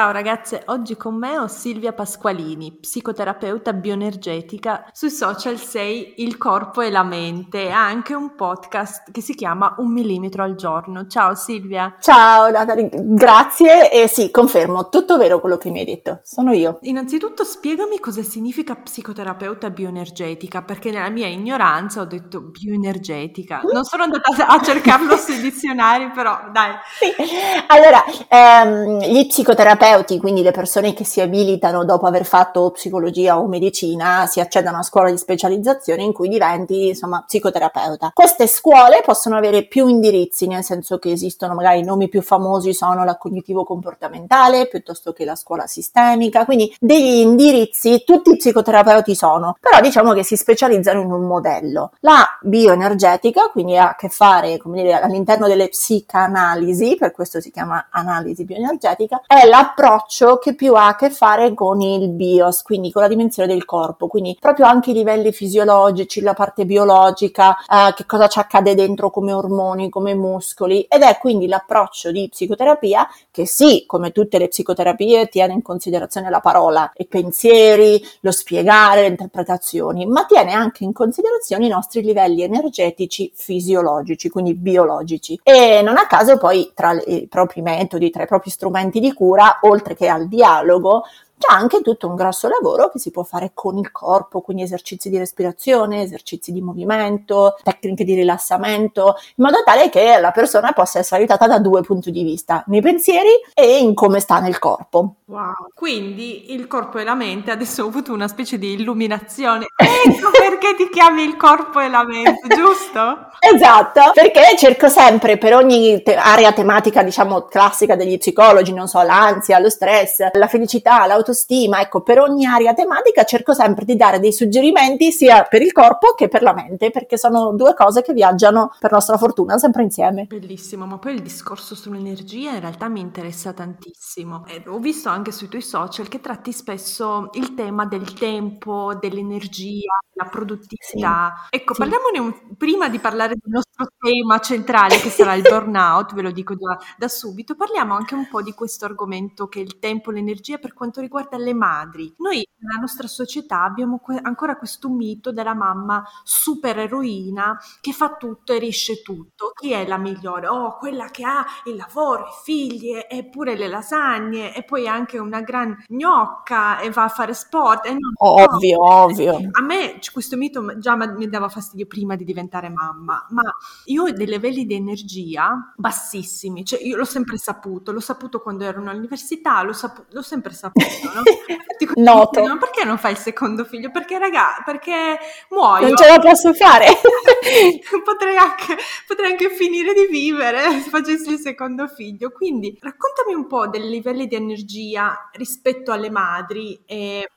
Ciao ragazze, oggi con me ho Silvia Pasqualini, psicoterapeuta bioenergetica. Sui social sei Il corpo e la mente, ha anche un podcast che si chiama Un millimetro al giorno. Ciao Silvia. Ciao Natalie, grazie e sì, confermo, tutto vero quello che mi hai detto, sono io. Innanzitutto spiegami cosa significa psicoterapeuta bioenergetica, perché nella mia ignoranza ho detto bioenergetica. Non sono andata a cercarlo sui dizionari, però dai. Sì. Allora, ehm, gli psicoterapeuti terapeuti, quindi le persone che si abilitano dopo aver fatto psicologia o medicina, si accedono a scuola di specializzazione in cui diventi, insomma, psicoterapeuta. Queste scuole possono avere più indirizzi, nel senso che esistono magari i nomi più famosi sono la cognitivo-comportamentale piuttosto che la scuola sistemica, quindi degli indirizzi tutti i psicoterapeuti sono, però diciamo che si specializzano in un modello. La bioenergetica, quindi ha a che fare, come dire, all'interno delle psicanalisi, per questo si chiama analisi bioenergetica, è la approccio che più ha a che fare con il bios, quindi con la dimensione del corpo, quindi proprio anche i livelli fisiologici, la parte biologica, eh, che cosa ci accade dentro come ormoni, come muscoli ed è quindi l'approccio di psicoterapia che sì, come tutte le psicoterapie, tiene in considerazione la parola, i pensieri, lo spiegare, le interpretazioni, ma tiene anche in considerazione i nostri livelli energetici fisiologici, quindi biologici. E non a caso poi tra i propri metodi, tra i propri strumenti di cura, oltre che al dialogo, c'è anche tutto un grosso lavoro che si può fare con il corpo, quindi esercizi di respirazione, esercizi di movimento, tecniche di rilassamento, in modo tale che la persona possa essere aiutata da due punti di vista, nei pensieri e in come sta nel corpo. Wow, quindi il corpo e la mente, adesso ho avuto una specie di illuminazione, ecco perché ti chiami il corpo e la mente, giusto? esatto, perché cerco sempre per ogni te- area tematica, diciamo, classica degli psicologi, non so, l'ansia, lo stress, la felicità, l'autorità, autostima, ecco, per ogni area tematica cerco sempre di dare dei suggerimenti sia per il corpo che per la mente, perché sono due cose che viaggiano per nostra fortuna sempre insieme. Bellissimo, ma poi il discorso sull'energia in realtà mi interessa tantissimo. E ho visto anche sui tuoi social che tratti spesso il tema del tempo, dell'energia, la produttività. Sì, ecco, sì. parliamone un, prima di parlare del nostro tema centrale che sarà il burnout, ve lo dico già da subito, parliamo anche un po' di questo argomento che è il tempo, l'energia per quanto riguarda le madri. Noi nella nostra società abbiamo que- ancora questo mito della mamma super eroina che fa tutto e riesce tutto. Chi è la migliore? Oh, quella che ha il lavoro, i figli e pure le lasagne e poi anche una gran gnocca e va a fare sport. E non, ovvio, no. ovvio. A me questo mito già mi dava fastidio prima di diventare mamma, ma io ho dei livelli di energia bassissimi, cioè io l'ho sempre saputo, l'ho saputo quando ero all'università, l'ho, sapu- l'ho sempre saputo, no? Noto. Ma perché non fai il secondo figlio? Perché raga, perché muoio. Non ce la posso fare. potrei, anche, potrei anche finire di vivere se facessi il secondo figlio. Quindi raccontami un po' dei livelli di energia rispetto alle madri e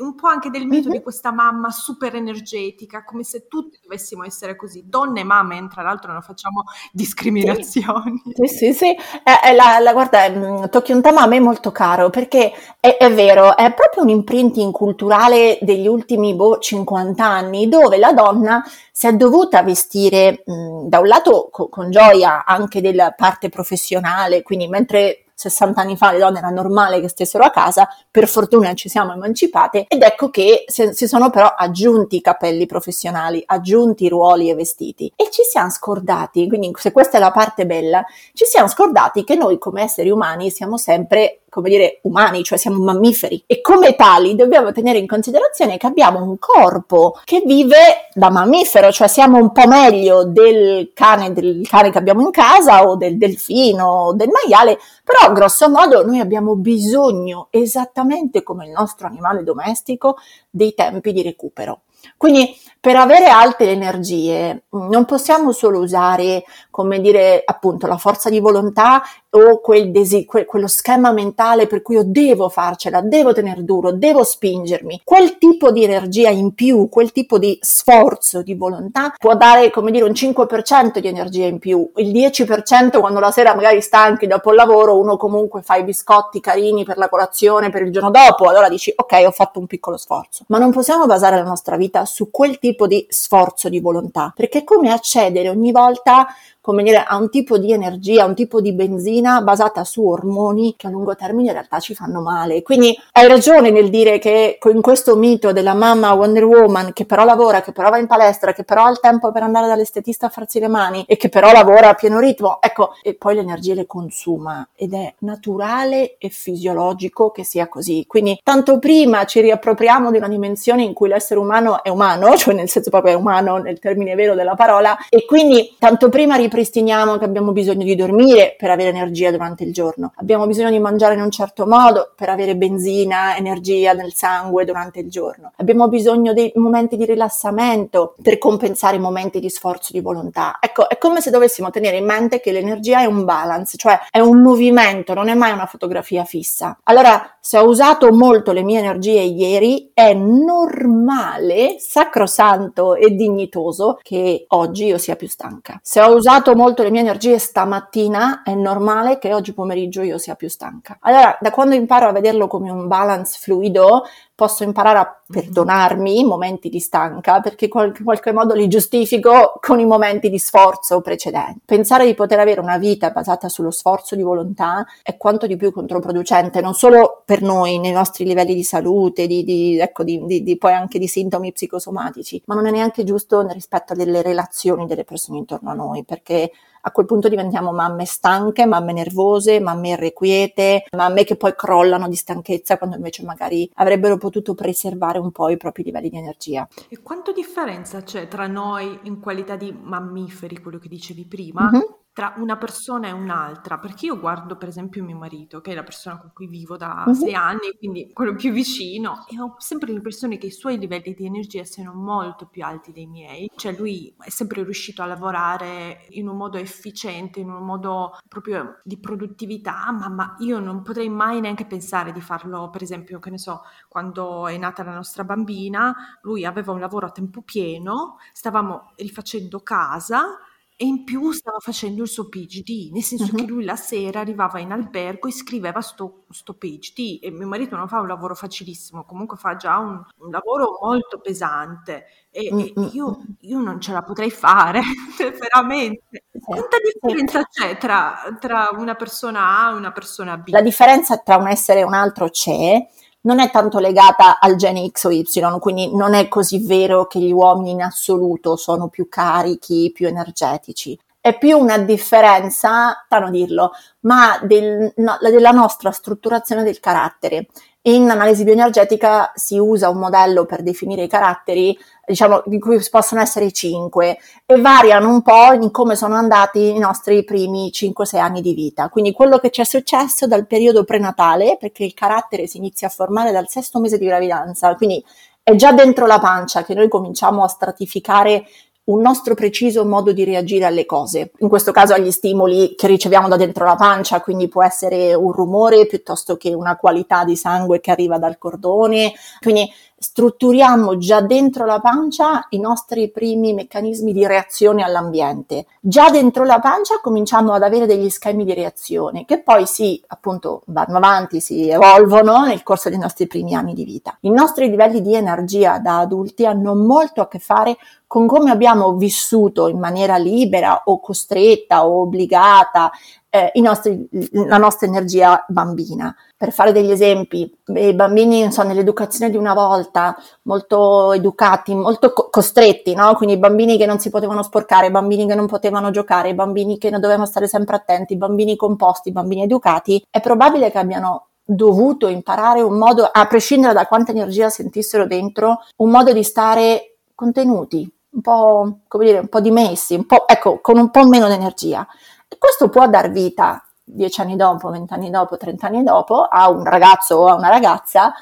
un po' anche del mito di questa mamma super energetica, come se tutti dovessimo essere così, donne e mamme, tra l'altro non facciamo discriminazioni. Sì, sì, sì, sì. Eh, la, la, guarda, mm, tocchi un tema a me molto caro, perché è, è, vero, è proprio un imprinting culturale degli ultimi boh, 50 anni, dove la donna si è dovuta vestire mh, mm, da un lato co- con gioia anche della parte professionale, quindi mentre 60 anni fa le donne era normale che stessero a casa, per fortuna ci siamo emancipate ed ecco che si sono però aggiunti i capelli professionali, aggiunti i ruoli e vestiti. E ci siamo scordati, quindi se questa è la parte bella, ci siamo scordati che noi come esseri umani siamo sempre come dire, umani, cioè siamo mammiferi e come tali dobbiamo tenere in considerazione che abbiamo un corpo che vive da mammifero, cioè siamo un po' meglio del cane, del cane che abbiamo in casa o del delfino o del maiale, però grosso modo noi abbiamo bisogno, esattamente come il nostro animale domestico, dei tempi di recupero. Quindi per avere alte energie non possiamo solo usare, come dire, appunto la forza di volontà o quel desi- que- quello schema mentale per cui io devo farcela, devo tenere duro, devo spingermi. Quel tipo di energia in più, quel tipo di sforzo di volontà può dare, come dire, un 5% di energia in più. Il 10% quando la sera magari stanchi dopo il lavoro, uno comunque fa i biscotti carini per la colazione per il giorno dopo, allora dici ok, ho fatto un piccolo sforzo. Ma non possiamo basare la nostra vita su quel tipo di sforzo di volontà, perché è come accedere ogni volta come dire, a un tipo di energia, a un tipo di benzina basata su ormoni che a lungo termine in realtà ci fanno male. Quindi hai ragione nel dire che in questo mito della mamma Wonder Woman che però lavora, che però va in palestra, che però ha il tempo per andare dall'estetista a farsi le mani e che però lavora a pieno ritmo, ecco, e poi l'energia le consuma ed è naturale e fisiologico che sia così. Quindi tanto prima ci riappropriamo di una dimensione in cui l'essere umano è umano, cioè nel senso proprio è umano nel termine vero della parola, e quindi tanto prima riappropriamo ripristiniamo che abbiamo bisogno di dormire per avere energia durante il giorno, abbiamo bisogno di mangiare in un certo modo per avere benzina, energia nel sangue durante il giorno, abbiamo bisogno dei momenti di rilassamento per compensare i momenti di sforzo di volontà. Ecco, è come se dovessimo tenere in mente che l'energia è un balance, cioè è un movimento, non è mai una fotografia fissa. Allora, se ho usato molto le mie energie ieri, è normale, sacrosanto e dignitoso che oggi io sia più stanca. Se ho usato usato molto le mie energie stamattina, è normale che oggi pomeriggio io sia più stanca. Allora, da quando imparo a vederlo come un balance fluido, posso imparare a mhm. perdonarmi i momenti di stanca perché in qualche modo li giustifico con i momenti di sforzo precedenti. Pensare di poter avere una vita basata sullo sforzo di volontà è quanto di più controproducente, non solo per noi nei nostri livelli di salute, di, di, ecco, di, poi anche di sintomi psicosomatici, ma non è neanche giusto rispetto delle relazioni delle persone intorno a noi, perché a quel punto diventiamo mamme stanche, mamme nervose, mamme irrequiete, mamme che poi crollano di stanchezza quando invece magari avrebbero potuto preservare un po' i propri livelli di energia. E quanto differenza c'è tra noi in qualità di mammiferi, quello che dicevi prima, mm-hmm tra una persona e un'altra, perché io guardo per esempio mio marito, che è la persona con cui vivo da uh-huh. sei anni, quindi quello più vicino, e ho sempre l'impressione che i suoi livelli di energia siano molto più alti dei miei, cioè lui è sempre riuscito a lavorare in un modo efficiente, in un modo proprio di produttività, ma, ma io non potrei mai neanche pensare di farlo, per esempio, che ne so, quando è nata la nostra bambina, lui aveva un lavoro a tempo pieno, stavamo rifacendo casa, e in più stava facendo il suo PhD, nel senso uh-huh. che lui la sera arrivava in albergo e scriveva sto, sto PhD e mio marito non fa un lavoro facilissimo, comunque fa già un, un lavoro molto pesante e, uh-huh. e io, io, non ce la potrei fare, veramente. Quanta differenza c'è tra, tra una persona A e una persona B? La differenza tra un essere e un altro c'è, non è tanto legata al gene X o Y, quindi non è così vero che gli uomini in assoluto sono più carichi, più energetici. È più una differenza, strano dirlo, ma del, no, della nostra strutturazione del carattere. In analisi bioenergetica si usa un modello per definire i caratteri, diciamo, di cui possono essere cinque, e variano un po' in come sono andati i nostri primi 5-6 anni di vita. Quindi quello che ci è successo dal periodo prenatale, perché il carattere si inizia a formare dal sesto mese di gravidanza, quindi è già dentro la pancia che noi cominciamo a stratificare un nostro preciso modo di reagire alle cose, in questo caso agli stimoli che riceviamo da dentro la pancia, quindi può essere un rumore piuttosto che una qualità di sangue che arriva dal cordone, quindi strutturiamo già dentro la pancia i nostri primi meccanismi di reazione all'ambiente. Già dentro la pancia cominciamo ad avere degli schemi di reazione che poi si appunto vanno avanti, si evolvono nel corso dei nostri primi anni di vita. I nostri livelli di energia da adulti hanno molto a che fare con come abbiamo vissuto in maniera libera o costretta o obbligata eh, nostri, la nostra energia bambina. Per fare degli esempi, i bambini so, nell'educazione di una volta, molto educati, molto co- costretti, no? quindi bambini che non si potevano sporcare, bambini che non potevano giocare, bambini che non dovevano stare sempre attenti, bambini composti, bambini educati, è probabile che abbiano dovuto imparare un modo, a prescindere da quanta energia sentissero dentro, un modo di stare contenuti, un po', come dire, un po' dimessi, un po', ecco, con un po' meno di energia. E questo può dar vita dieci anni dopo, vent'anni dopo, trent'anni dopo a un ragazzo o a una ragazza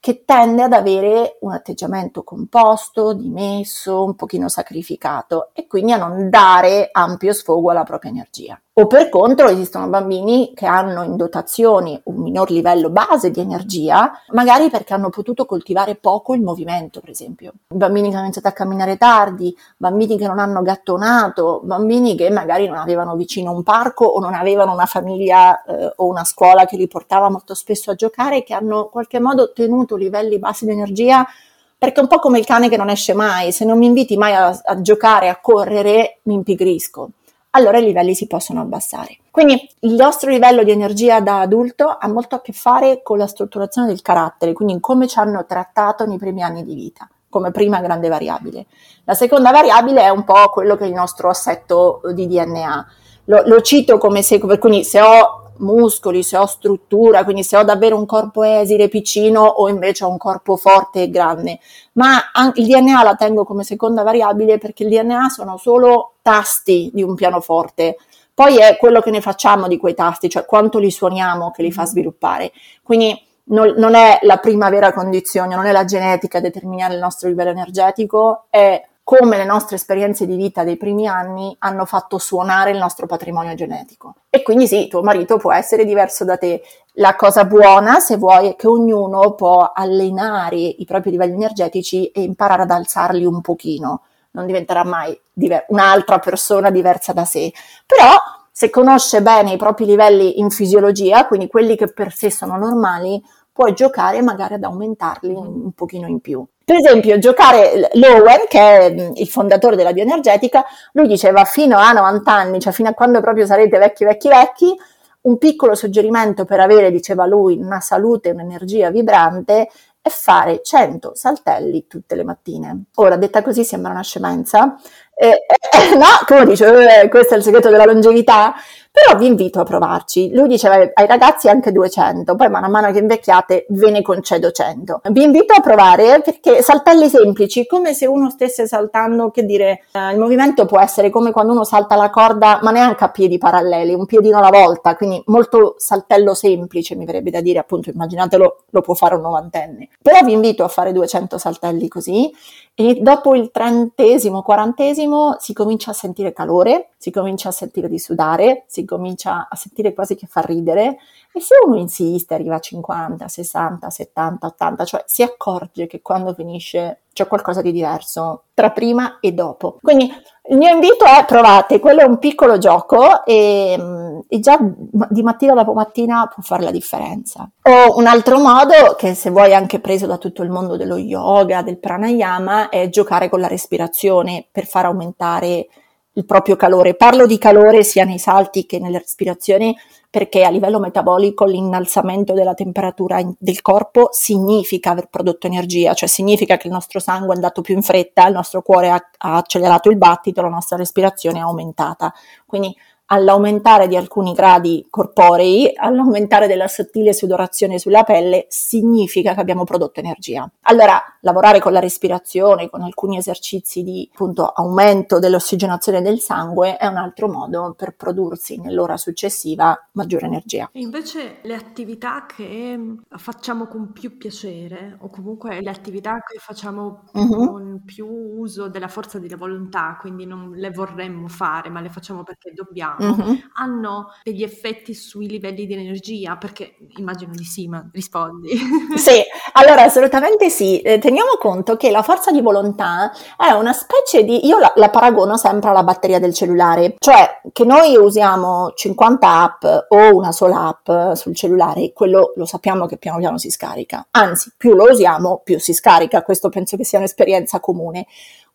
che tende ad avere un atteggiamento composto, dimesso, un pochino sacrificato e quindi a non dare ampio sfogo alla propria energia. O per contro esistono bambini che hanno in dotazioni un minor livello base di energia, magari perché hanno potuto coltivare poco il movimento, per esempio. Bambini che hanno iniziato a camminare tardi, bambini che non hanno gattonato, bambini che magari non avevano vicino un parco o non avevano una famiglia eh, o una scuola che li portava molto spesso a giocare, che hanno in qualche modo ottenuto livelli bassi di energia perché è un po' come il cane che non esce mai, se non mi inviti mai a, a giocare, a correre, mi impigrisco allora i livelli si possono abbassare. Quindi il nostro livello di energia da adulto ha molto a che fare con la strutturazione del carattere, quindi come ci hanno trattato nei primi anni di vita come prima grande variabile. La seconda variabile è un po' quello che è il nostro assetto di DNA. Lo, lo cito come se, quindi se ho muscoli, se ho struttura, quindi se ho davvero un corpo esile, piccino o invece ho un corpo forte e grande. Ma il DNA la tengo come seconda variabile perché il DNA sono solo tasti di un pianoforte. Poi è quello che ne facciamo di quei tasti, cioè quanto li suoniamo che li fa sviluppare. Quindi non, non è la prima vera condizione, non è la genetica a determinare il nostro livello energetico, è come le nostre esperienze di vita dei primi anni hanno fatto suonare il nostro patrimonio genetico. E quindi sì, tuo marito può essere diverso da te. La cosa buona, se vuoi, è che ognuno può allenare i propri livelli energetici e imparare ad alzarli un pochino. Non diventerà mai diver- un'altra persona diversa da sé. Però se conosce bene i propri livelli in fisiologia, quindi quelli che per sé sono normali, puoi giocare magari ad aumentarli un pochino in più. Per esempio, giocare Lowen, che è mm, il fondatore della bioenergetica, lui diceva fino a 90 anni, cioè fino a quando proprio sarete vecchi, vecchi, vecchi, un piccolo suggerimento per avere, diceva lui, una salute, un'energia vibrante è fare 100 saltelli tutte le mattine. Ora, detta così sembra una scemenza, eh, eh, no, come dice, eh, questo è il segreto della longevità, però vi invito a provarci. Lui diceva ai ragazzi anche 200, poi man mano che invecchiate ve ne concedo 100. Vi invito a provare perché saltelli semplici, come se uno stesse saltando, che dire, eh, il movimento può essere come quando uno salta la corda, ma neanche a piedi paralleli, un piedino alla volta, quindi molto saltello semplice, mi verrebbe da dire, appunto, immaginatelo, lo può fare un novantenne. Però vi invito a fare 200 saltelli così e dopo il trentesimo, quarantesimo si comincia a sentire calore, si comincia a sentire di sudare, si comincia a sentire quasi che fa ridere e se uno insiste arriva a 50, 60, 70, 80, cioè si accorge che quando finisce c'è qualcosa di diverso tra prima e dopo. Quindi il mio invito è provate, quello è un piccolo gioco e, mm, e, già di mattina dopo mattina può fare la differenza. O un altro modo, che se vuoi anche preso da tutto il mondo dello yoga, del pranayama, è giocare con la respirazione per far aumentare il proprio calore. Parlo di calore sia nei salti che nelle respirazioni perché a livello metabolico l'innalzamento della temperatura del corpo significa aver prodotto energia, cioè significa che il nostro sangue è andato più in fretta, il nostro cuore ha, ha accelerato il battito, la nostra respirazione è aumentata. Quindi all'aumentare di alcuni gradi corporei, all'aumentare della sottile sudorazione sulla pelle, significa che abbiamo prodotto energia. Allora, lavorare con la respirazione, con alcuni esercizi di appunto aumento dell'ossigenazione del sangue è un altro modo per prodursi nell'ora successiva maggiore energia. E invece le attività che facciamo con più piacere o comunque le attività che facciamo uh-huh. con più uso della forza della volontà, quindi non le vorremmo fare, ma le facciamo perché dobbiamo mm-hmm. hanno degli effetti sui livelli di energia? Perché immagino di sì, ma rispondi. sì, allora assolutamente sì. Eh, teniamo conto che la forza di volontà è una specie di, io la, la paragono sempre alla batteria del cellulare, cioè che noi usiamo 50 app o una sola app sul cellulare, quello lo sappiamo che piano piano si scarica. Anzi, più lo usiamo, più si scarica. Questo penso che sia un'esperienza comune.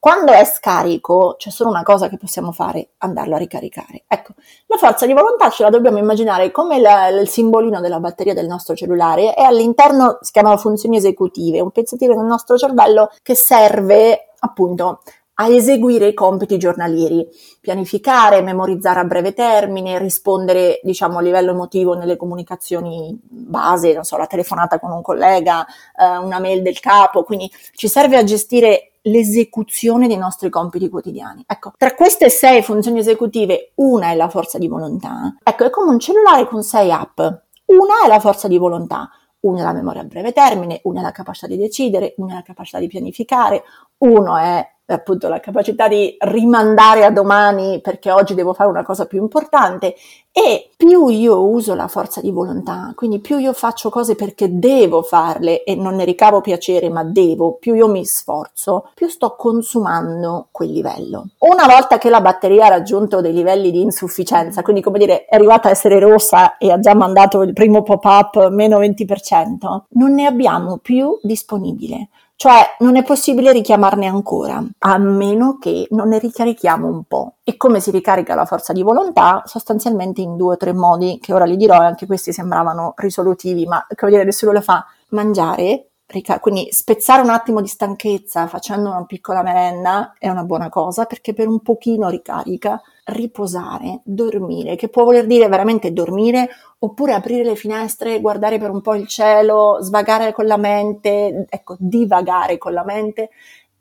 Quando è scarico c'è solo una cosa che possiamo fare, andarlo a ricaricare. Ecco, la forza di volontà ce la dobbiamo immaginare come la, il simbolino della batteria del nostro cellulare e all'interno si chiamano funzioni esecutive, un pezzettino del nostro cervello che serve appunto a eseguire i compiti giornalieri, pianificare, memorizzare a breve termine, rispondere, diciamo, a livello emotivo nelle comunicazioni base, non so, la telefonata con un collega, eh, una mail del capo, quindi ci serve a gestire l'esecuzione dei nostri compiti quotidiani. Ecco, tra queste sei funzioni esecutive, una è la forza di volontà. Ecco, è come un cellulare con sei app. Una è la forza di volontà, Una è la memoria a breve termine, una è la capacità di decidere, una è la capacità di pianificare, uno è appunto la capacità di rimandare a domani perché oggi devo fare una cosa più importante e più io uso la forza di volontà, quindi più io faccio cose perché devo farle e non ne ricavo piacere ma devo, più io mi sforzo, più sto consumando quel livello. Una volta che la batteria ha raggiunto dei livelli di insufficienza, quindi come dire è arrivata a essere rossa e ha già mandato il primo pop-up meno 20%, non ne abbiamo più disponibile. Cioè non è possibile richiamarne ancora, a meno che non ne ricarichiamo un po'. E come si ricarica la forza di volontà? Sostanzialmente in due o tre modi, che ora li dirò e anche questi sembravano risolutivi, ma come dire, nessuno lo fa. Mangiare, quindi spezzare un attimo di stanchezza facendo una piccola merenda è una buona cosa perché per un pochino ricarica riposare, dormire, che può voler dire veramente dormire oppure aprire le finestre, guardare per un po' il cielo, svagare con la mente, ecco, divagare con la mente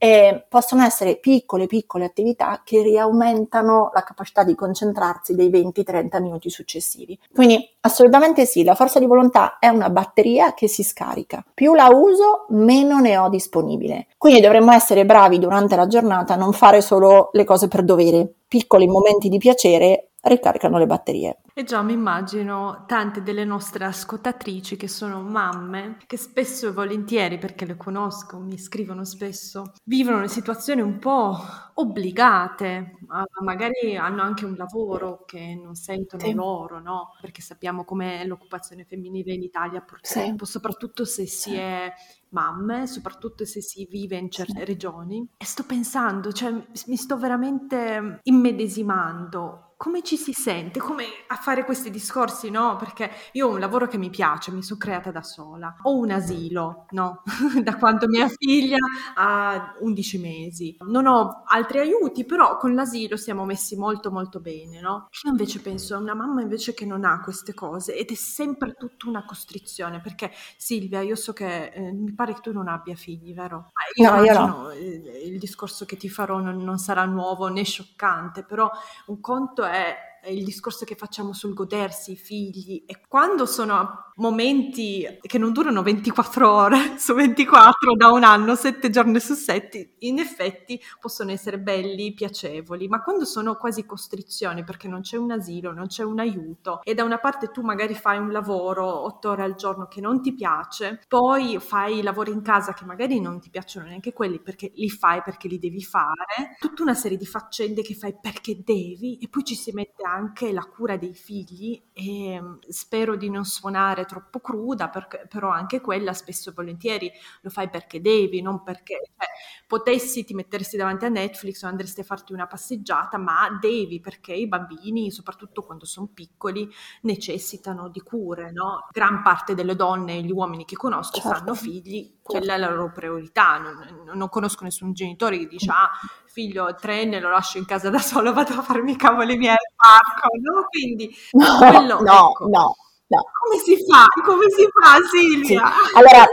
e possono essere piccole, piccole attività che riaumentano la capacità di concentrarsi dei 20-30 minuti successivi. Quindi assolutamente sì, la forza di volontà è una batteria che si scarica. Più la uso, meno ne ho disponibile. Quindi dovremmo essere bravi durante la giornata a non fare solo le cose per dovere. Piccoli momenti di piacere ricaricano le batterie. E già mi immagino tante delle nostre ascoltatrici che sono mamme, che spesso e volentieri, perché le conosco, mi scrivono spesso, vivono situazioni un po' obbligate, magari hanno anche un lavoro che non sentono sì. loro, no? Perché sappiamo com'è l'occupazione femminile in Italia purtroppo, sì. soprattutto se si è mamme, soprattutto se si vive in certe regioni. E sto pensando, cioè mi sto veramente immedesimando come ci si sente, come a fare questi discorsi, no? Perché io ho un lavoro che mi piace, mi sono creata da sola, ho un asilo, no? da quando mia figlia ha 11 mesi. Non ho altri aiuti, però con l'asilo siamo messi molto molto bene, no? Io invece penso a una mamma invece che non ha queste cose ed è sempre tutta una costrizione, perché Silvia, io so che eh, mi pare che tu non abbia figli, vero? Io no, io no. il, il discorso che ti farò non, non sarà nuovo né scioccante, però un conto è è il discorso che facciamo sul godersi i figli e quando sono momenti che non durano 24 ore su 24 da un anno, 7 giorni su 7, in effetti possono essere belli, piacevoli, ma quando sono quasi costrizioni perché non c'è un asilo, non c'è un aiuto e da una parte tu magari fai un lavoro 8 ore al giorno che non ti piace, poi fai lavori in casa che magari non ti piacciono neanche quelli perché li fai perché li devi fare, tutta una serie di faccende che fai perché devi e poi ci si mette anche la cura dei figli e mm, spero di non suonare troppo cruda, perché, però anche quella spesso e volentieri lo fai perché devi, non perché cioè, potessi ti mettersi davanti a Netflix o andresti a farti una passeggiata, ma devi perché i bambini, soprattutto quando sono piccoli, necessitano di cure, no? Gran parte delle donne e gli uomini che conosco certo. hanno figli, quella certo. è la loro priorità, non, non conosco nessun genitore che dice ah figlio trenne lo lascio in casa da solo, vado a farmi i cavoli miei al parco, no? Quindi no, quello, no, ecco. no. No. Come si fa? Come si fa, Silvia? Sì. Allora,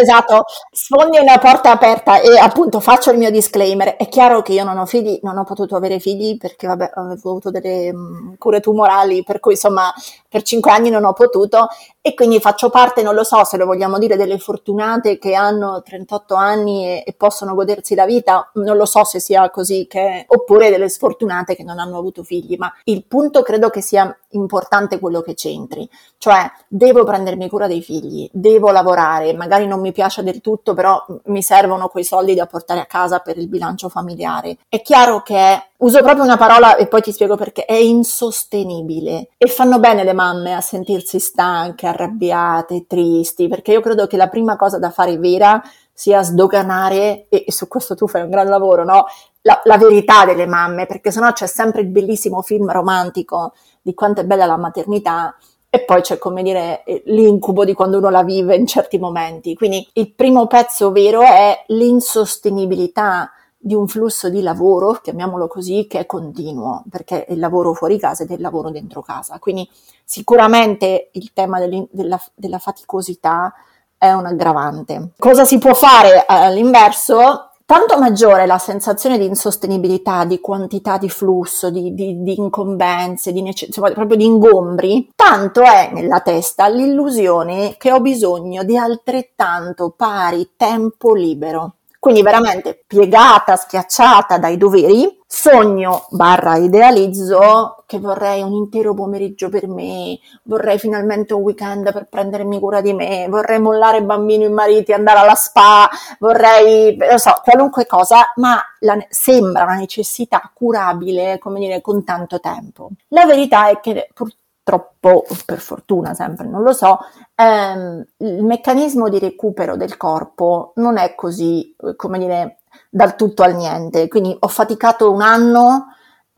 esatto, sfondi una porta aperta e appunto faccio il mio disclaimer. È chiaro che io non ho figli, non ho potuto avere figli perché vabbè, avevo avuto delle um, cure tumorali, per cui insomma per cinque anni non ho potuto e quindi faccio parte, non lo so se lo vogliamo dire, delle fortunate che hanno 38 anni e, e possono godersi la vita, non lo so se sia così, che, oppure delle sfortunate che non hanno avuto figli, ma il punto credo che sia importante quello che c'entri, cioè devo prendermi cura dei figli, devo lavorare, magari non mi piace del tutto, però mi servono quei soldi da portare a casa per il bilancio familiare. È chiaro che uso proprio una parola e poi ti spiego perché è insostenibile e fanno bene le mamme a sentirsi stanche, arrabbiate, tristi, perché io credo che la prima cosa da fare vera sia sdoganare, e, e su questo tu fai un gran lavoro, no? La, la verità delle mamme, perché sennò c'è sempre il bellissimo film romantico di quanto è bella la maternità e poi c'è come dire l'incubo di quando uno la vive in certi momenti. Quindi il primo pezzo vero è l'insostenibilità di un flusso di lavoro, chiamiamolo così, che è continuo, perché il lavoro fuori casa ed il lavoro dentro casa. Quindi sicuramente il tema della, della faticosità è un aggravante. Cosa si può fare all'inverso? tanto maggiore la sensazione di insostenibilità, di quantità di flusso, di, di, di incombenze, di necess- insomma, proprio di ingombri, tanto è nella testa l'illusione che ho bisogno di altrettanto pari tempo libero. Quindi veramente piegata, schiacciata dai doveri, sogno barra idealizzo che vorrei un intero pomeriggio per me, vorrei finalmente un weekend per prendermi cura di me, vorrei mollare bambini e mariti, andare alla spa, vorrei, non so, qualunque cosa, ma la, sembra una necessità curabile, come dire, con tanto tempo. La verità è che purtroppo troppo, per fortuna sempre, non lo so, ehm, il meccanismo di recupero del corpo non è così, come dire, dal tutto al niente. Quindi ho faticato un anno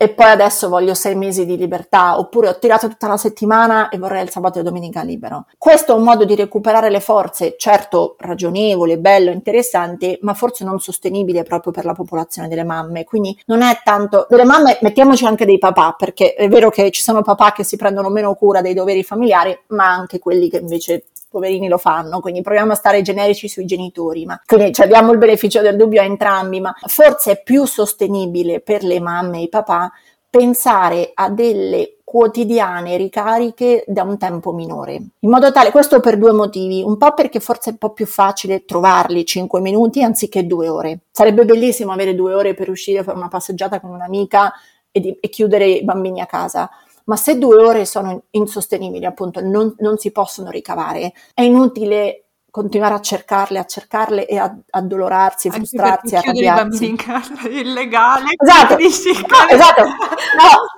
e poi adesso voglio sei mesi di libertà, oppure ho tirato tutta la settimana e vorrei il sabato e domenica libero. Questo è un modo di recuperare le forze, certo ragionevole, bello, interessante, ma forse non sostenibile proprio per la popolazione delle mamme. Quindi non è tanto delle mamme, mettiamoci anche dei papà, perché è vero che ci sono papà che si prendono meno cura dei doveri familiari, ma anche quelli che invece poverini lo fanno, quindi proviamo a stare generici sui genitori, ma quindi cioè, diamo il beneficio del dubbio a entrambi, ma forse è più sostenibile per le mamme e i papà pensare a delle quotidiane ricariche da un tempo minore. In modo tale, questo per due motivi, un po' perché forse è un po' più facile trovarli 5 minuti anziché due ore. Sarebbe bellissimo avere due ore per uscire a fare una passeggiata con un'amica e, di, e chiudere i bambini a casa ma se due ore sono insostenibili, appunto, non, non si possono ricavare, è inutile continuare a cercarle, a cercarle e a addolorarsi, Anche frustrarsi, arrabbiarsi. in casa è illegale. Esatto, esatto. No,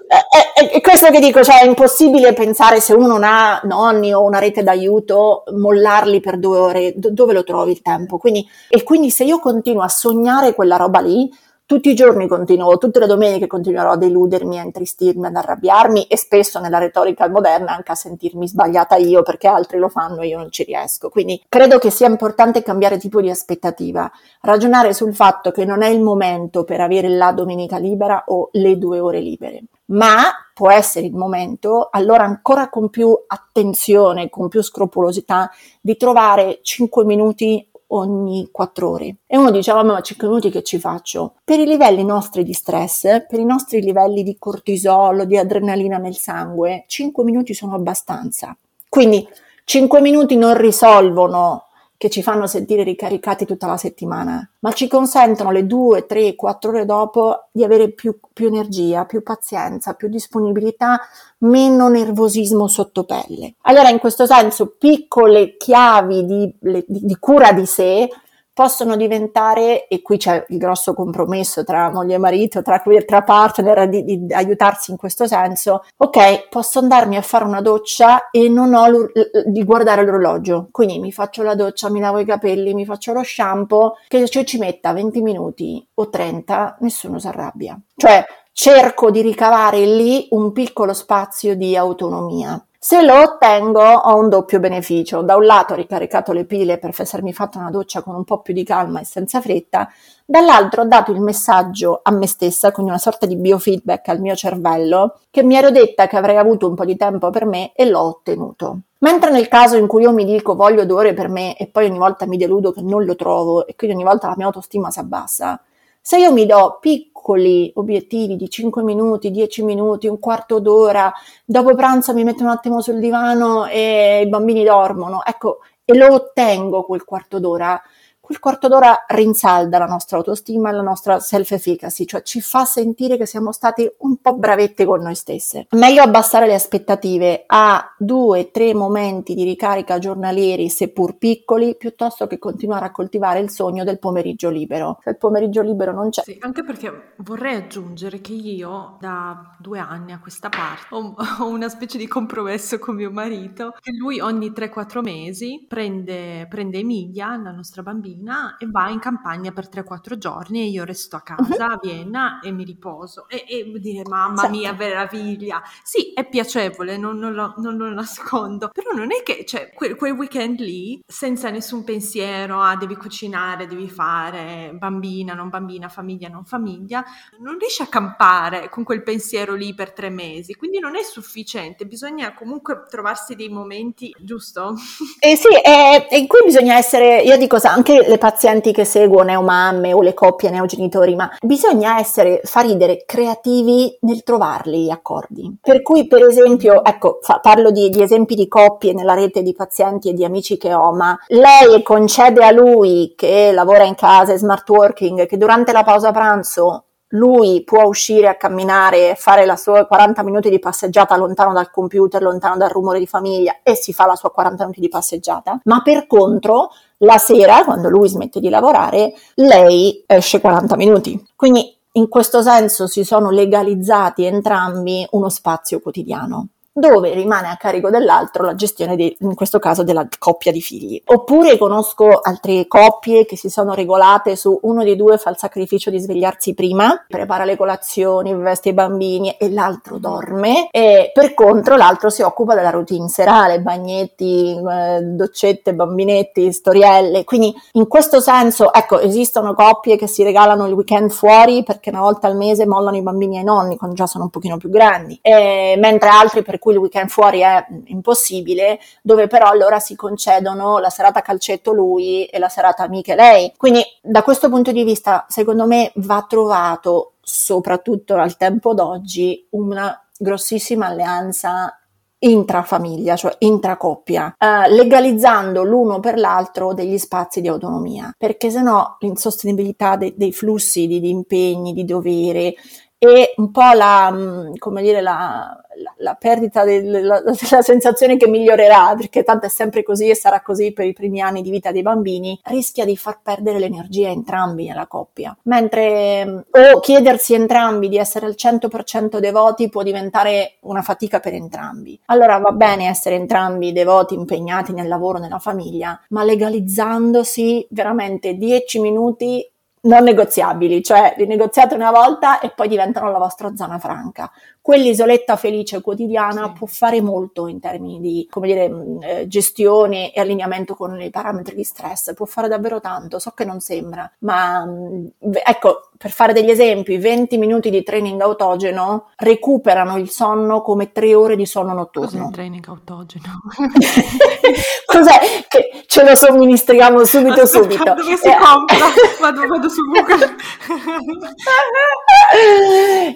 è, è, è, questo che dico, cioè è impossibile pensare se uno non ha nonni o una rete d'aiuto, mollarli per due ore, do, dove lo trovi il tempo? Quindi, e quindi se io continuo a sognare quella roba lì, tutti i giorni continuo, tutte le domeniche continuerò a deludermi, a intristirmi, ad arrabbiarmi e spesso nella retorica moderna anche a sentirmi sbagliata io perché altri lo fanno e io non ci riesco. Quindi credo che sia importante cambiare tipo di aspettativa, ragionare sul fatto che non è il momento per avere la domenica libera o le due ore libere, ma può essere il momento, allora ancora con più attenzione, con più scrupolosità, di trovare 5 minuti ogni 4 ore. E uno dice, ma 5 minuti che ci faccio? Per i livelli nostri di stress, per i nostri livelli di cortisolo, di adrenalina nel sangue, 5 minuti sono abbastanza. Quindi 5 minuti non risolvono che ci fanno sentire ricaricati tutta la settimana, ma ci consentono le due, tre, quattro ore dopo di avere più, più energia, più pazienza, più disponibilità, meno nervosismo sotto pelle. Allora, in questo senso, piccole chiavi di, di, di cura di sé possono diventare, e qui c'è il grosso compromesso tra moglie e marito, tra, tra partner, di, di, aiutarsi in questo senso, ok, posso andarmi a fare una doccia e non ho di guardare l'orologio, quindi mi faccio la doccia, mi lavo i capelli, mi faccio lo shampoo, che ci metta 20 minuti o 30, nessuno si arrabbia. Cioè, cerco di ricavare lì un piccolo spazio di autonomia. Se lo ottengo ho un doppio beneficio. Da un lato ho ricaricato le pile per essermi fatta una doccia con un po' più di calma e senza fretta, dall'altro ho dato il messaggio a me stessa, quindi una sorta di biofeedback al mio cervello, che mi ero detta che avrei avuto un po' di tempo per me e l'ho ottenuto. Mentre nel caso in cui io mi dico voglio due ore per me e poi ogni volta mi deludo che non lo trovo e quindi ogni volta la mia autostima si abbassa, se io mi do piccoli obiettivi di 5 minuti, 10 minuti, un quarto d'ora, dopo pranzo mi metto un attimo sul divano e i bambini dormono, ecco, e lo ottengo quel quarto d'ora, quel quarto d'ora rinsalda la nostra autostima e la nostra self-efficacy, cioè ci fa sentire che siamo stati un po' bravette con noi stesse. Meglio abbassare le aspettative a due, tre momenti di ricarica giornalieri, seppur piccoli, piuttosto che continuare a coltivare il sogno del pomeriggio libero. Se il pomeriggio libero non c'è. Sì, anche perché vorrei aggiungere che io da due anni a questa parte ho, ho una specie di compromesso con mio marito, che lui ogni 3-4 mesi prende, prende Emilia, la nostra bambina, bambina e va in campagna per 3-4 giorni e io resto a casa a Vienna e mi riposo. E, e dire, mamma certo. mia, meraviglia. Sì, è piacevole, non, non, lo, non, lo, nascondo, però non è che, cioè, quel, quel, weekend lì, senza nessun pensiero, ah, devi cucinare, devi fare bambina, non bambina, famiglia, non famiglia, non riesci a campare con quel pensiero lì per tre mesi, quindi non è sufficiente, bisogna comunque trovarsi dei momenti, giusto? Eh sì, e, e in cui bisogna essere, io dico anche le, pazienti che seguo, neomamme o le coppie neogenitori, ma bisogna essere, fa ridere, creativi nel trovarli gli accordi. Per cui, per esempio, ecco, fa, parlo di, di esempi di coppie nella rete di pazienti e di amici che ho, ma lei concede a lui che lavora in casa, è smart working, che durante la pausa pranzo lui può uscire a camminare fare la sua 40 minuti di passeggiata lontano dal computer, lontano dal rumore di famiglia e si fa la sua 40 minuti di passeggiata, ma per contro la sera, quando lui smette di lavorare, lei esce 40 minuti. Quindi in questo senso si sono legalizzati entrambi uno spazio quotidiano dove rimane a carico dell'altro la gestione, di, in questo caso, della coppia di figli. Oppure conosco altre coppie che si sono regolate su uno dei due fa il sacrificio di svegliarsi prima, prepara le colazioni, veste i bambini e l'altro dorme e per contro l'altro si occupa della routine serale, bagnetti, eh, doccette, bambinetti, storielle. Quindi in questo senso, ecco, esistono coppie che si regalano il weekend fuori perché una volta al mese mollano i bambini ai nonni quando già sono un pochino più grandi, e, mentre altri per cui il weekend fuori è impossibile, dove però allora si concedono la serata calcetto lui e la serata amiche lei. Quindi da questo punto di vista, secondo me va trovato, soprattutto al tempo d'oggi, una grossissima alleanza intrafamiglia, cioè intracoppia, eh, legalizzando l'uno per l'altro degli spazi di autonomia, perché sennò l'insostenibilità de- dei flussi di, di impegni, di dovere, e un po' la, mm, come dire, la, la, la perdita della sensazione che migliorerà, perché tanto è sempre così e sarà così per i primi anni di vita dei bambini, rischia di far perdere l'energia a entrambi nella coppia. Mentre mm, o chiedersi entrambi di essere al 100% devoti può diventare una fatica per entrambi. Allora va bene essere entrambi devoti, impegnati nel lavoro, nella famiglia, ma legalizzandosi veramente 10 minuti non negoziabili, cioè li negoziate una volta e poi diventano la vostra zona franca quell'isoletta felice quotidiana sì. può fare molto in termini di come dire, mm, eh, gestione e allineamento con i parametri di stress, può fare davvero tanto, so che non sembra, ma mm, ecco, per fare degli esempi, 20 minuti di training autogeno recuperano il sonno come 3 ore di sonno notturno. Cos'è il training autogeno? Cos'è? Che ce lo somministriamo subito Aspetta, subito. Dove si eh. compra? Vado, vado su Google.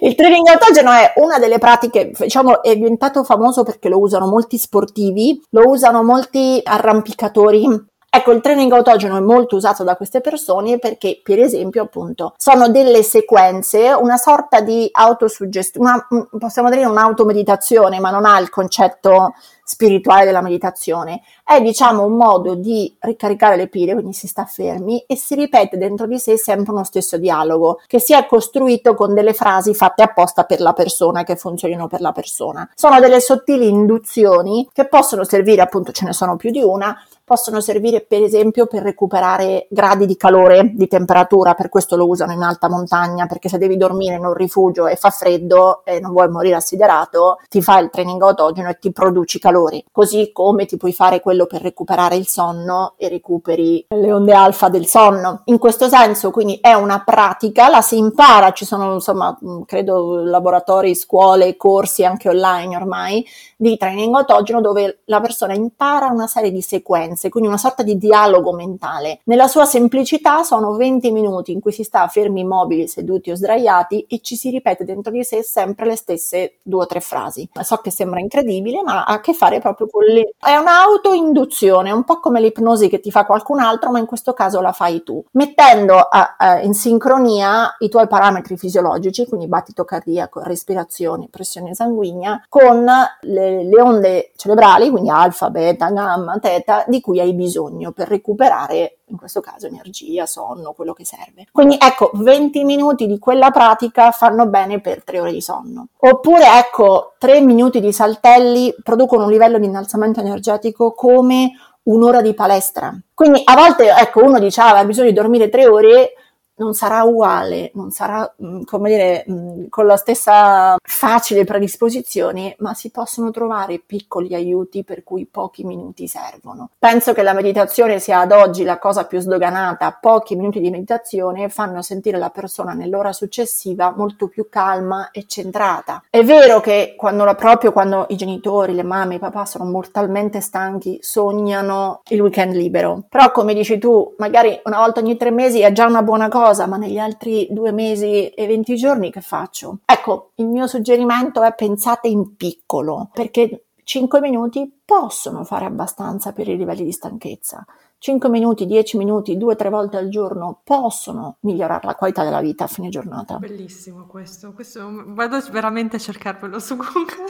il training autogeno è una delle pratiche, diciamo, è diventato famoso perché lo usano molti sportivi, lo usano molti arrampicatori Ecco, il training autogeno è molto usato da queste persone perché, per esempio, appunto, sono delle sequenze, una sorta di autosuggestione, possiamo dire un'automeditazione, ma non ha il concetto spirituale della meditazione. È, diciamo, un modo di ricaricare le pile, quindi si sta fermi e si ripete dentro di sé sempre uno stesso dialogo, che si è costruito con delle frasi fatte apposta per la persona, che funzionino per la persona. Sono delle sottili induzioni che possono servire, appunto, ce ne sono più di una, possono servire per esempio per recuperare gradi di calore, di temperatura, per questo lo usano in alta montagna, perché se devi dormire in un rifugio e fa freddo e non vuoi morire assiderato, ti fai il training autogeno e ti produci calore, così come ti puoi fare quello per recuperare il sonno e recuperi le onde alfa del sonno. In questo senso, quindi è una pratica, la si impara, ci sono insomma, credo laboratori, scuole, corsi anche online ormai di training autogeno dove la persona impara una serie di sequenze, quindi una sorta di dialogo mentale. Nella sua semplicità sono 20 minuti in cui si sta fermi immobili, seduti o sdraiati e ci si ripete dentro di sé sempre le stesse due o tre frasi. So che sembra incredibile, ma ha a che fare proprio con le... È un'autoinduzione, un po' come l'ipnosi che ti fa qualcun altro, ma in questo caso la fai tu, mettendo a, a, in sincronia i tuoi parametri fisiologici, quindi battito cardiaco, respirazione, pressione sanguigna, con le le onde cerebrali, quindi alfa, beta, gamma, teta, di cui hai bisogno per recuperare, in questo caso, energia, sonno, quello che serve. Quindi ecco, 20 minuti di quella pratica fanno bene per 3 ore di sonno. Oppure ecco, 3 minuti di saltelli producono un livello di innalzamento energetico come un'ora di palestra. Quindi a volte, ecco, uno dice, ah, ha bisogno di dormire 3 ore, non sarà uguale, non sarà, mm, come dire, mm, con la stessa facile predisposizione, ma si possono trovare piccoli aiuti per cui pochi minuti servono. Penso che la meditazione sia ad oggi la cosa più sdoganata, pochi minuti di meditazione fanno sentire la persona nell'ora successiva molto più calma e centrata. È vero che quando proprio quando i genitori, le mamme, i papà sono mortalmente stanchi, sognano il weekend libero, però come dici tu, magari una volta ogni tre mesi è già una buona cosa, ma negli altri due mesi e venti giorni che faccio? Ecco, il mio suggerimento è pensate in piccolo, perché 5 minuti possono fare abbastanza per i livelli di stanchezza. 5 minuti, 10 minuti, 2-3 volte al giorno possono migliorare la qualità della vita a fine giornata. Bellissimo questo, questo vado veramente a cercarvelo su Google.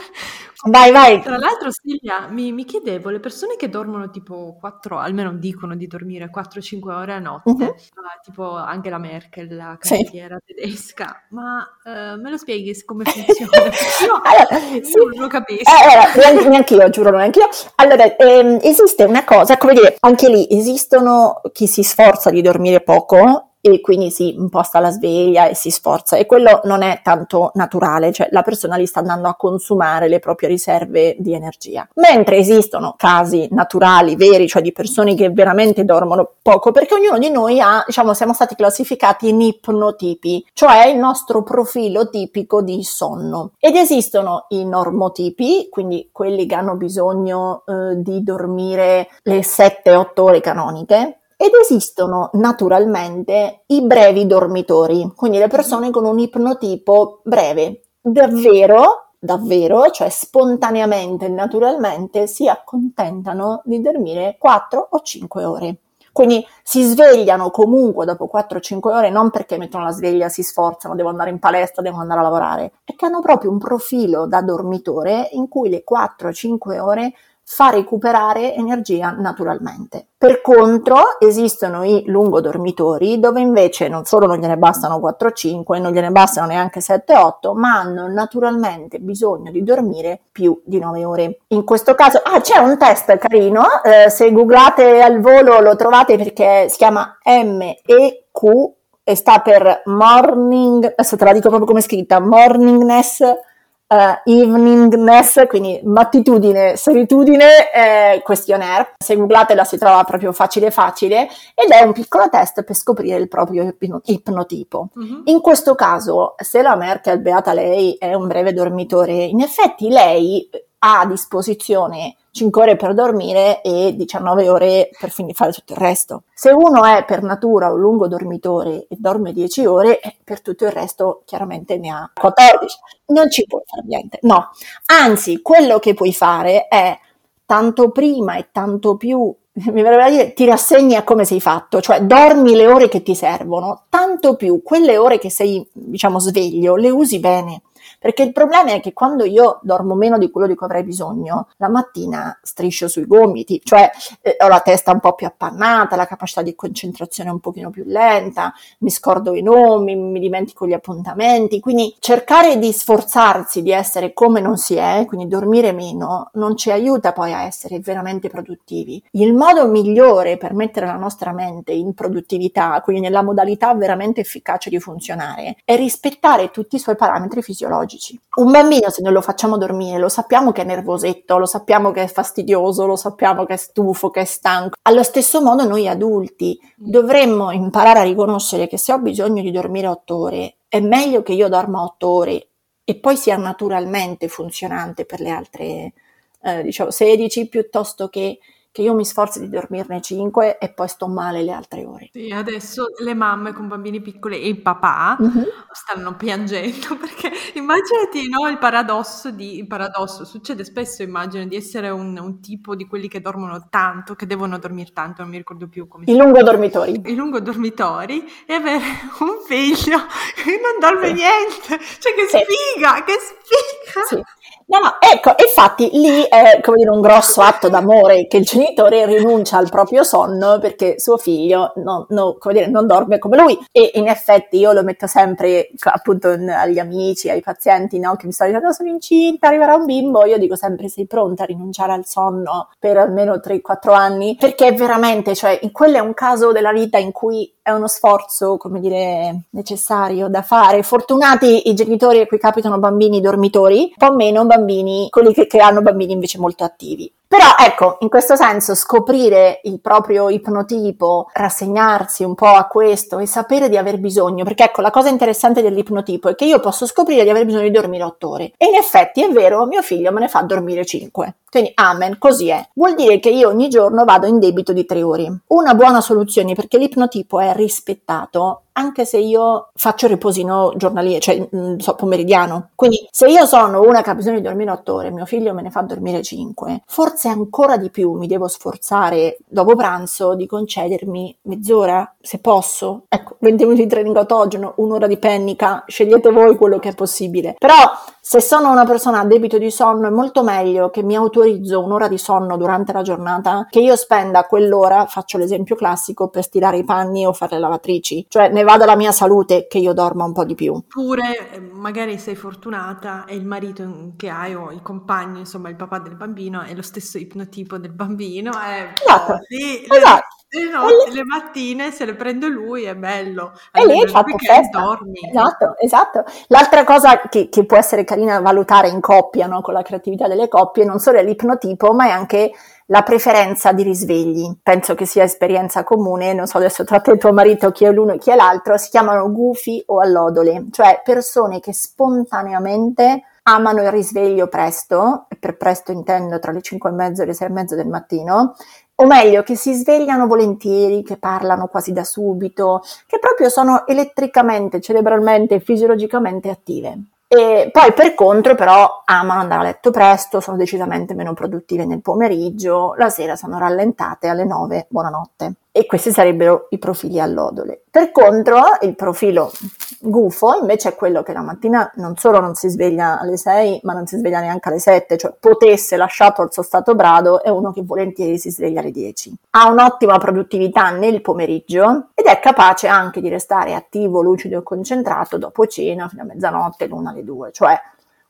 Vai, vai. Tra l'altro Silvia, mi, mi, chiedevo, le persone che dormono tipo 4, almeno dicono di dormire 4-5 ore a notte, uh-huh. uh, tipo Angela Merkel, la cancelliera sì. tedesca, ma uh, me lo spieghi come funziona? Io, allora, sì. non lo capisco. Eh, allora, neanche io, giuro, neanche io. Allora, ehm, esiste una cosa, come dire, anche lì esistono chi si sforza di dormire poco e quindi si imposta la sveglia e si sforza e quello non è tanto naturale, cioè la persona li sta andando a consumare le proprie riserve di energia. Mentre esistono casi naturali, veri, cioè di persone che veramente dormono poco, perché ognuno di noi ha, diciamo, siamo stati classificati in ipnotipi, cioè il nostro profilo tipico di sonno. Ed esistono i normotipi, quindi quelli che hanno bisogno eh, di dormire le 7-8 ore canoniche, ed esistono naturalmente i brevi dormitori, quindi le persone con un ipnotipo breve, davvero, davvero, cioè spontaneamente naturalmente si accontentano di dormire 4 o 5 ore. Quindi si svegliano comunque dopo 4-5 ore, non perché mettono la sveglia, si sforzano, devono andare in palestra, devono andare a lavorare, è che hanno proprio un profilo da dormitore in cui le 4-5 ore fa recuperare energia naturalmente. Per contro esistono i lungodormitori dove invece non solo non gliene bastano 4-5, non gliene bastano neanche 7-8, ma hanno naturalmente bisogno di dormire più di 9 ore. In questo caso, ah, c'è un test carino, eh, se googlate al volo lo trovate perché si chiama MEQ e sta per Morning, adesso te la dico proprio come scritta, Morningness uh, eveningness, quindi mattitudine, solitudine, eh, questionnaire. Se googlatela si trova proprio facile facile ed è un piccolo test per scoprire il proprio ipno- ipnotipo. Uh-huh. In questo caso, se la Merkel, beata lei, è un breve dormitore, in effetti lei ha a disposizione 5 ore per dormire e 19 ore per finire fare tutto il resto. Se uno è per natura un lungo dormitore e dorme 10 ore, eh, per tutto il resto chiaramente ne ha 14. Non ci puoi fare niente, no. Anzi, quello che puoi fare è tanto prima e tanto più mi verrebbe da dire, ti rassegni a come sei fatto, cioè dormi le ore che ti servono, tanto più quelle ore che sei, diciamo, sveglio, le usi bene. Perché il problema è che quando io dormo meno di quello di cui avrei bisogno, la mattina striscio sui gomiti, cioè eh, ho la testa un po' più appannata, la capacità di concentrazione un pochino più lenta, mi scordo i nomi, mi dimentico gli appuntamenti, quindi cercare di sforzarsi di essere come non si è, quindi dormire meno, non ci aiuta poi a essere veramente produttivi. Il modo migliore per mettere la nostra mente in produttività, quindi nella modalità veramente efficace di funzionare, è rispettare tutti i suoi parametri fisiologici fisiologici. Un bambino se non lo facciamo dormire, lo sappiamo che è nervosetto, lo sappiamo che è fastidioso, lo sappiamo che è stufo, che è stanco. Allo stesso modo noi adulti dovremmo imparare a riconoscere che se ho bisogno di dormire otto ore, è meglio che io dorma otto ore e poi sia naturalmente funzionante per le altre eh, diciamo 16 piuttosto che che io mi sforzo di dormirne 5 e poi sto male le altre ore. Sì, adesso le mamme con bambini piccoli e i papà uh-huh. stanno piangendo perché immaginati no, il paradosso di il paradosso, succede spesso immagino di essere un, un, tipo di quelli che dormono tanto, che devono dormire tanto, non mi ricordo più come I lungodormitori. I lungodormitori e avere un figlio che non dorme niente, cioè che sfiga, che sfiga. Sì. No, no, ecco, infatti lì è come dire un grosso atto d'amore che il genitore rinuncia al proprio sonno perché suo figlio non, no, come dire, non dorme come lui. E in effetti io lo metto sempre appunto agli amici, ai pazienti no, che mi stanno dicendo sono incinta, arriverà un bimbo. Io dico sempre sei pronta a rinunciare al sonno per almeno 3-4 anni perché veramente, cioè, quello è un caso della vita in cui è uno sforzo, come dire, necessario da fare. Fortunati i genitori a cui capitano bambini dormitori, un po' meno bambini, quelli che, che hanno bambini invece molto attivi. Però ecco, in questo senso scoprire il proprio ipnotipo, rassegnarsi un po' a questo e sapere di aver bisogno, perché ecco, la cosa interessante dell'ipnotipo è che io posso scoprire di aver bisogno di dormire otto ore. E in effetti è vero, mio figlio me ne fa dormire cinque. Quindi amen, così è. Vuol dire che io ogni giorno vado in debito di tre ore. Una buona soluzione perché l'ipnotipo è rispettato anche se io faccio riposino giornaliero, cioè mh, so, pomeridiano. Quindi se io sono una che ha bisogno di dormire otto ore, mio figlio me ne fa dormire cinque, forse ancora di più mi devo sforzare dopo pranzo di concedermi mezz'ora, se posso. Ecco, 20 minuti di training autogeno, un'ora di pennica, scegliete voi quello che è possibile. Però se sono una persona a debito di sonno è molto meglio che mi autorizzo un'ora di sonno durante la giornata che io spenda quell'ora, faccio l'esempio classico, per stirare i panni o fare le lavatrici. Cioè ne vada la mia salute che io dorma un po' di più. Oppure eh, magari sei fortunata e il marito che hai o il compagno, insomma il papà del bambino è lo stesso ipnotipo del bambino. È esatto, sì, esatto. Le, notti, le mattine se le prende lui è bello. E lì fatto festa. Dormi. Esatto, esatto. L'altra cosa che, che, può essere carina valutare in coppia, no? con la creatività delle coppie, non solo è l'ipnotipo, ma è anche la preferenza di risvegli. Penso che sia esperienza comune, non so adesso tra te e tuo marito chi è l'uno e chi è l'altro, si chiamano gufi o allodole, cioè persone che spontaneamente amano il risveglio presto, e per presto intendo tra le 5 e mezzo e le 6 e mezzo del mattino, o meglio, che si svegliano volentieri, che parlano quasi da subito, che proprio sono elettricamente, cerebralmente e fisiologicamente attive. E poi per contro però amano andare a letto presto, sono decisamente meno produttive nel pomeriggio, la sera sono rallentate alle 9, buonanotte e questi sarebbero i profili allodole. Per contro, il profilo gufo invece è quello che la mattina non solo non si sveglia alle 6, ma non si sveglia neanche alle 7, cioè potesse lasciato al suo stato brado è uno che volentieri si sveglia alle 10. Ha un'ottima produttività nel pomeriggio ed è capace anche di restare attivo, lucido e concentrato dopo cena fino a mezzanotte, l'una alle due, cioè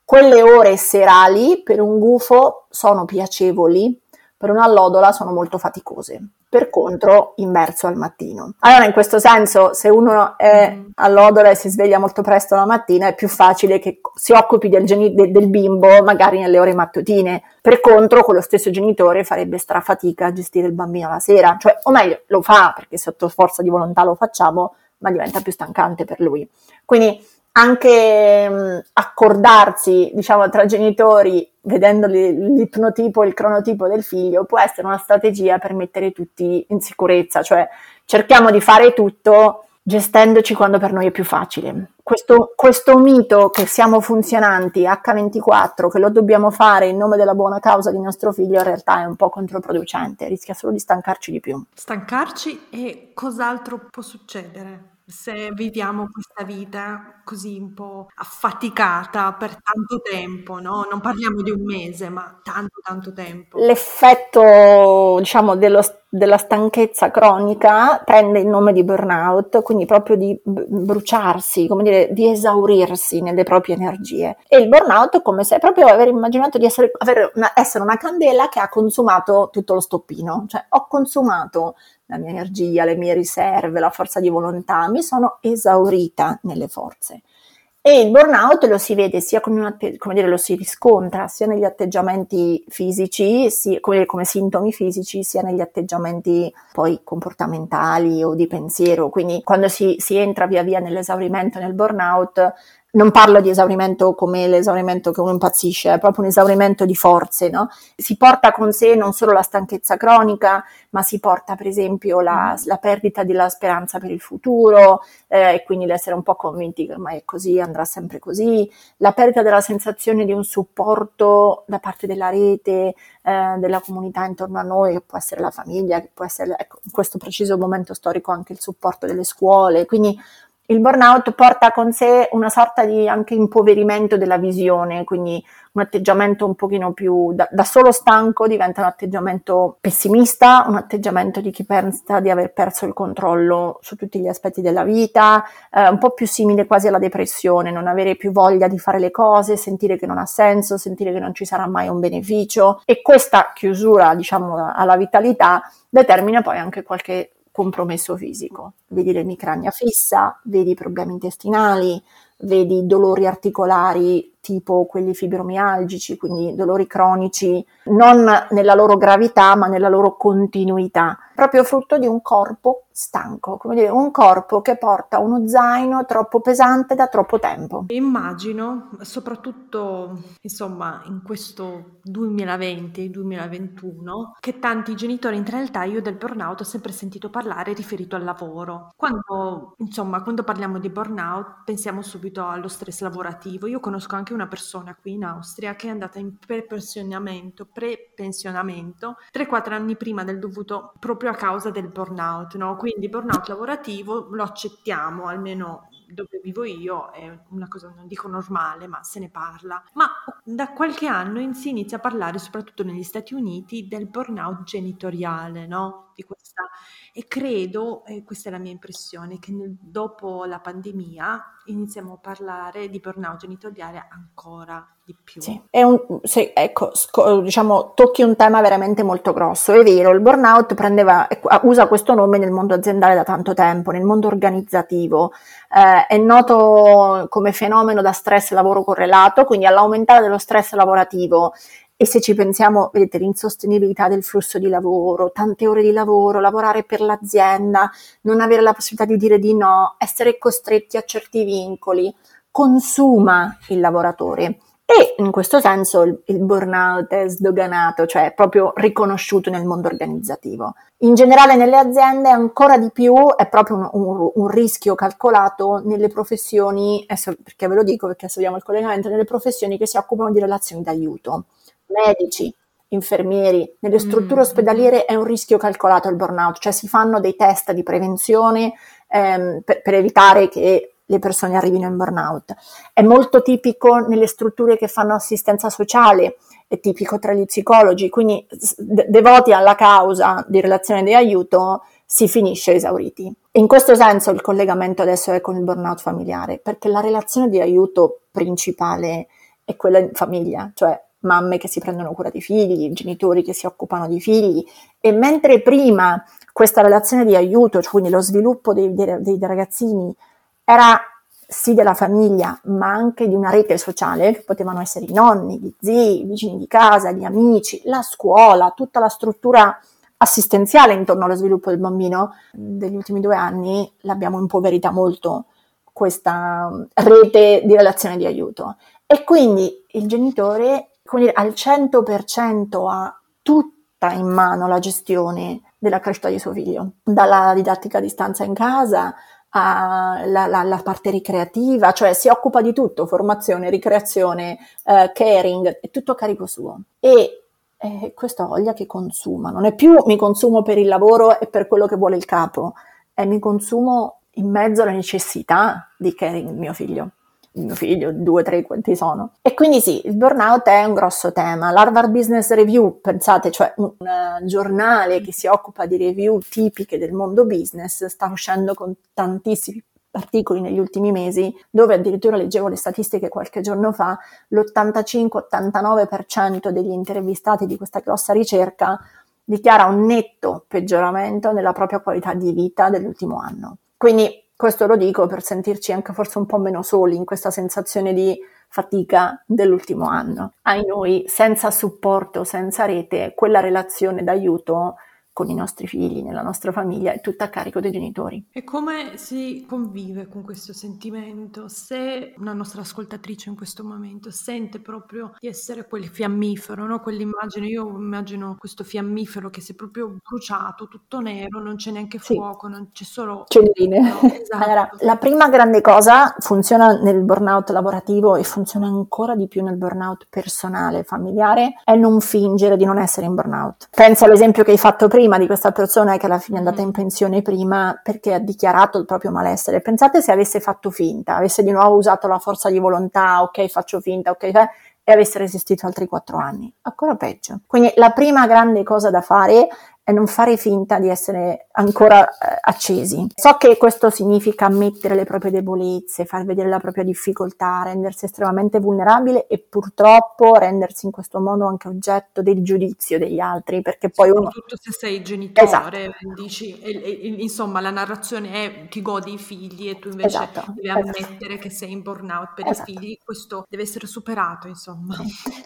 quelle ore serali per un gufo sono piacevoli, per un'allodola sono molto faticose per contro inverso al mattino. Allora in questo senso se uno è all'odore e si sveglia molto presto la mattina è più facile che si occupi del, geni- del, bimbo magari nelle ore mattutine, per contro con lo stesso genitore farebbe strafatica a gestire il bambino la sera, cioè o meglio lo fa perché sotto forza di volontà lo facciamo ma diventa più stancante per lui. Quindi anche mh, accordarsi, diciamo, tra genitori, vedendo l'ipnotipo e il cronotipo del figlio, può essere una strategia per mettere tutti in sicurezza, cioè cerchiamo di fare tutto gestendoci quando per noi è più facile. Questo, questo mito che siamo funzionanti H24, che lo dobbiamo fare in nome della buona causa di nostro figlio, in realtà è un po' controproducente, rischia solo di stancarci di più. Stancarci e cos'altro può succedere? Se viviamo questa vita così un po' affaticata per tanto tempo, no? Non parliamo di un mese, ma tanto tanto tempo. L'effetto, diciamo, dello, della stanchezza cronica prende il nome di burnout, quindi proprio di bruciarsi, come dire, di esaurirsi nelle proprie energie. E il burnout è come se proprio aver immaginato di essere, una, essere una candela che ha consumato tutto lo stoppino, cioè ho consumato la mia energia, le mie riserve, la forza di volontà, mi sono esaurita nelle forze. E il burnout lo si vede sia come, atte- come dire, lo si riscontra sia negli atteggiamenti fisici, sia, come, come, sintomi fisici, sia negli atteggiamenti poi comportamentali o di pensiero. Quindi quando si, si entra via via nell'esaurimento, nel burnout, non parlo di esaurimento come l'esaurimento che uno impazzisce, è proprio un esaurimento di forze, no? Si porta con sé non solo la stanchezza cronica, ma si porta per esempio la, mm. la perdita della speranza per il futuro eh, e quindi l'essere un po' convinti che ormai è così, andrà sempre così, la perdita della sensazione di un supporto da parte della rete, eh, della comunità intorno a noi, che può essere la famiglia, che può essere, ecco, in questo preciso momento storico anche il supporto delle scuole, quindi il burnout porta con sé una sorta di anche impoverimento della visione, quindi un atteggiamento un pochino più da, da, solo stanco diventa un atteggiamento pessimista, un atteggiamento di chi pensa di aver perso il controllo su tutti gli aspetti della vita, eh, un po' più simile quasi alla depressione, non avere più voglia di fare le cose, sentire che non ha senso, sentire che non ci sarà mai un beneficio. E questa chiusura, diciamo, alla vitalità determina poi anche qualche compromesso fisico. Vedi l'emicrania fissa, vedi problemi intestinali, vedi dolori articolari tipo quelli fibromialgici, quindi dolori cronici, non nella loro gravità ma nella loro continuità, proprio frutto di un corpo stanco, come dire, un corpo che porta uno zaino troppo pesante da troppo tempo. Immagino, soprattutto insomma in questo 2020-2021, che tanti genitori, in realtà io del burnout ho sempre sentito parlare riferito al lavoro. Quando, insomma, quando parliamo di burnout pensiamo subito allo stress lavorativo. Io conosco anche una persona qui in Austria che è andata in pre-pensionamento, pre-pensionamento 3-4 anni prima del dovuto proprio a causa del burnout, no? Quindi burnout lavorativo lo accettiamo, almeno dove vivo io è una cosa, non dico normale, ma se ne parla. Ma da qualche anno si inizia a parlare, soprattutto negli Stati Uniti, del burnout genitoriale, no? Di questa e credo, e questa è la mia impressione, che nel, dopo la pandemia iniziamo a parlare di burnout genitoriale ancora di più. Sì, un, se, ecco, sco, diciamo, tocchi un tema veramente molto grosso. È vero, il burnout prendeva, usa questo nome nel mondo aziendale da tanto tempo, nel mondo organizzativo. Eh, è noto come fenomeno da stress lavoro correlato, quindi all'aumentare dello stress lavorativo e se ci pensiamo, vedete, l'insostenibilità del flusso di lavoro, tante ore di lavoro, lavorare per l'azienda, non avere la possibilità di dire di no, essere costretti a certi vincoli, consuma il lavoratore. E in questo senso il, il burnout è sdoganato, cioè è proprio riconosciuto nel mondo organizzativo. In generale nelle aziende ancora di più è proprio un, un, un rischio calcolato nelle professioni, perché ve lo dico perché vediamo il collegamento, nelle professioni che si occupano di relazioni d'aiuto medici, infermieri, nelle strutture mm. ospedaliere è un rischio calcolato il burnout, cioè si fanno dei test di prevenzione ehm, per, per evitare che le persone arrivino in burnout. È molto tipico nelle strutture che fanno assistenza sociale, è tipico tra gli psicologi, quindi de- devoti alla causa di relazione di aiuto si finisce esauriti. In questo senso il collegamento adesso è con il burnout familiare, perché la relazione di aiuto principale è quella in famiglia, cioè mamme che si prendono cura dei figli, genitori che si occupano di figli e mentre prima questa relazione di aiuto, cioè quindi lo sviluppo dei, dei, dei ragazzini era sì della famiglia, ma anche di una rete sociale, che potevano essere i nonni, gli zii, i vicini di casa, gli amici, la scuola, tutta la struttura assistenziale intorno allo sviluppo del bambino, degli ultimi due anni l'abbiamo impoverita molto questa rete di relazione di aiuto. E quindi il genitore come dire, al 100% ha tutta in mano la gestione della crescita di suo figlio, dalla didattica a distanza in casa alla parte ricreativa, cioè si occupa di tutto, formazione, ricreazione, eh, caring, è tutto a carico suo. E eh, questa voglia che consuma, non è più mi consumo per il lavoro e per quello che vuole il capo, è mi consumo in mezzo alla necessità di caring mio figlio mio figlio, due, tre, quanti sono. E quindi sì, il burnout è un grosso tema. L'Harvard Business Review, pensate, cioè un uh, giornale che si occupa di review tipiche del mondo business, sta uscendo con tantissimi articoli negli ultimi mesi, dove addirittura leggevo le statistiche qualche giorno fa, l'85-89% degli intervistati di questa grossa ricerca dichiara un netto peggioramento nella propria qualità di vita dell'ultimo anno. Quindi questo lo dico per sentirci anche forse un po' meno soli in questa sensazione di fatica dell'ultimo anno. Ai noi, senza supporto, senza rete, quella relazione d'aiuto con i nostri figli, nella nostra famiglia, è tutta a carico dei genitori. E come si convive con questo sentimento? Se una nostra ascoltatrice in questo momento sente proprio di essere quel fiammifero, no? quell'immagine, io immagino questo fiammifero che si è proprio bruciato, tutto nero, non c'è neanche fuoco, sì. non c'è solo... Cellerine. No, esatto. allora, la prima grande cosa funziona nel burnout lavorativo e funziona ancora di più nel burnout personale, familiare, è non fingere di non essere in burnout. Penso all'esempio che hai fatto prima, prima di questa persona che alla fine è andata in pensione prima perché ha dichiarato il proprio malessere. Pensate se avesse fatto finta, avesse di nuovo usato la forza di volontà, ok, faccio finta, ok, e avesse resistito altri quattro anni. Ancora peggio. Quindi la prima grande cosa da fare è non fare finta di essere ancora eh, accesi. So che questo significa ammettere le proprie debolezze, far vedere la propria difficoltà, rendersi estremamente vulnerabile e purtroppo rendersi in questo modo anche oggetto del giudizio degli altri, perché poi uno... Soprattutto se sei genitore, esatto. dici, e, e, insomma la narrazione è ti godi i figli e tu invece esatto. devi ammettere che sei in burnout per esatto. i figli, questo deve essere superato, insomma.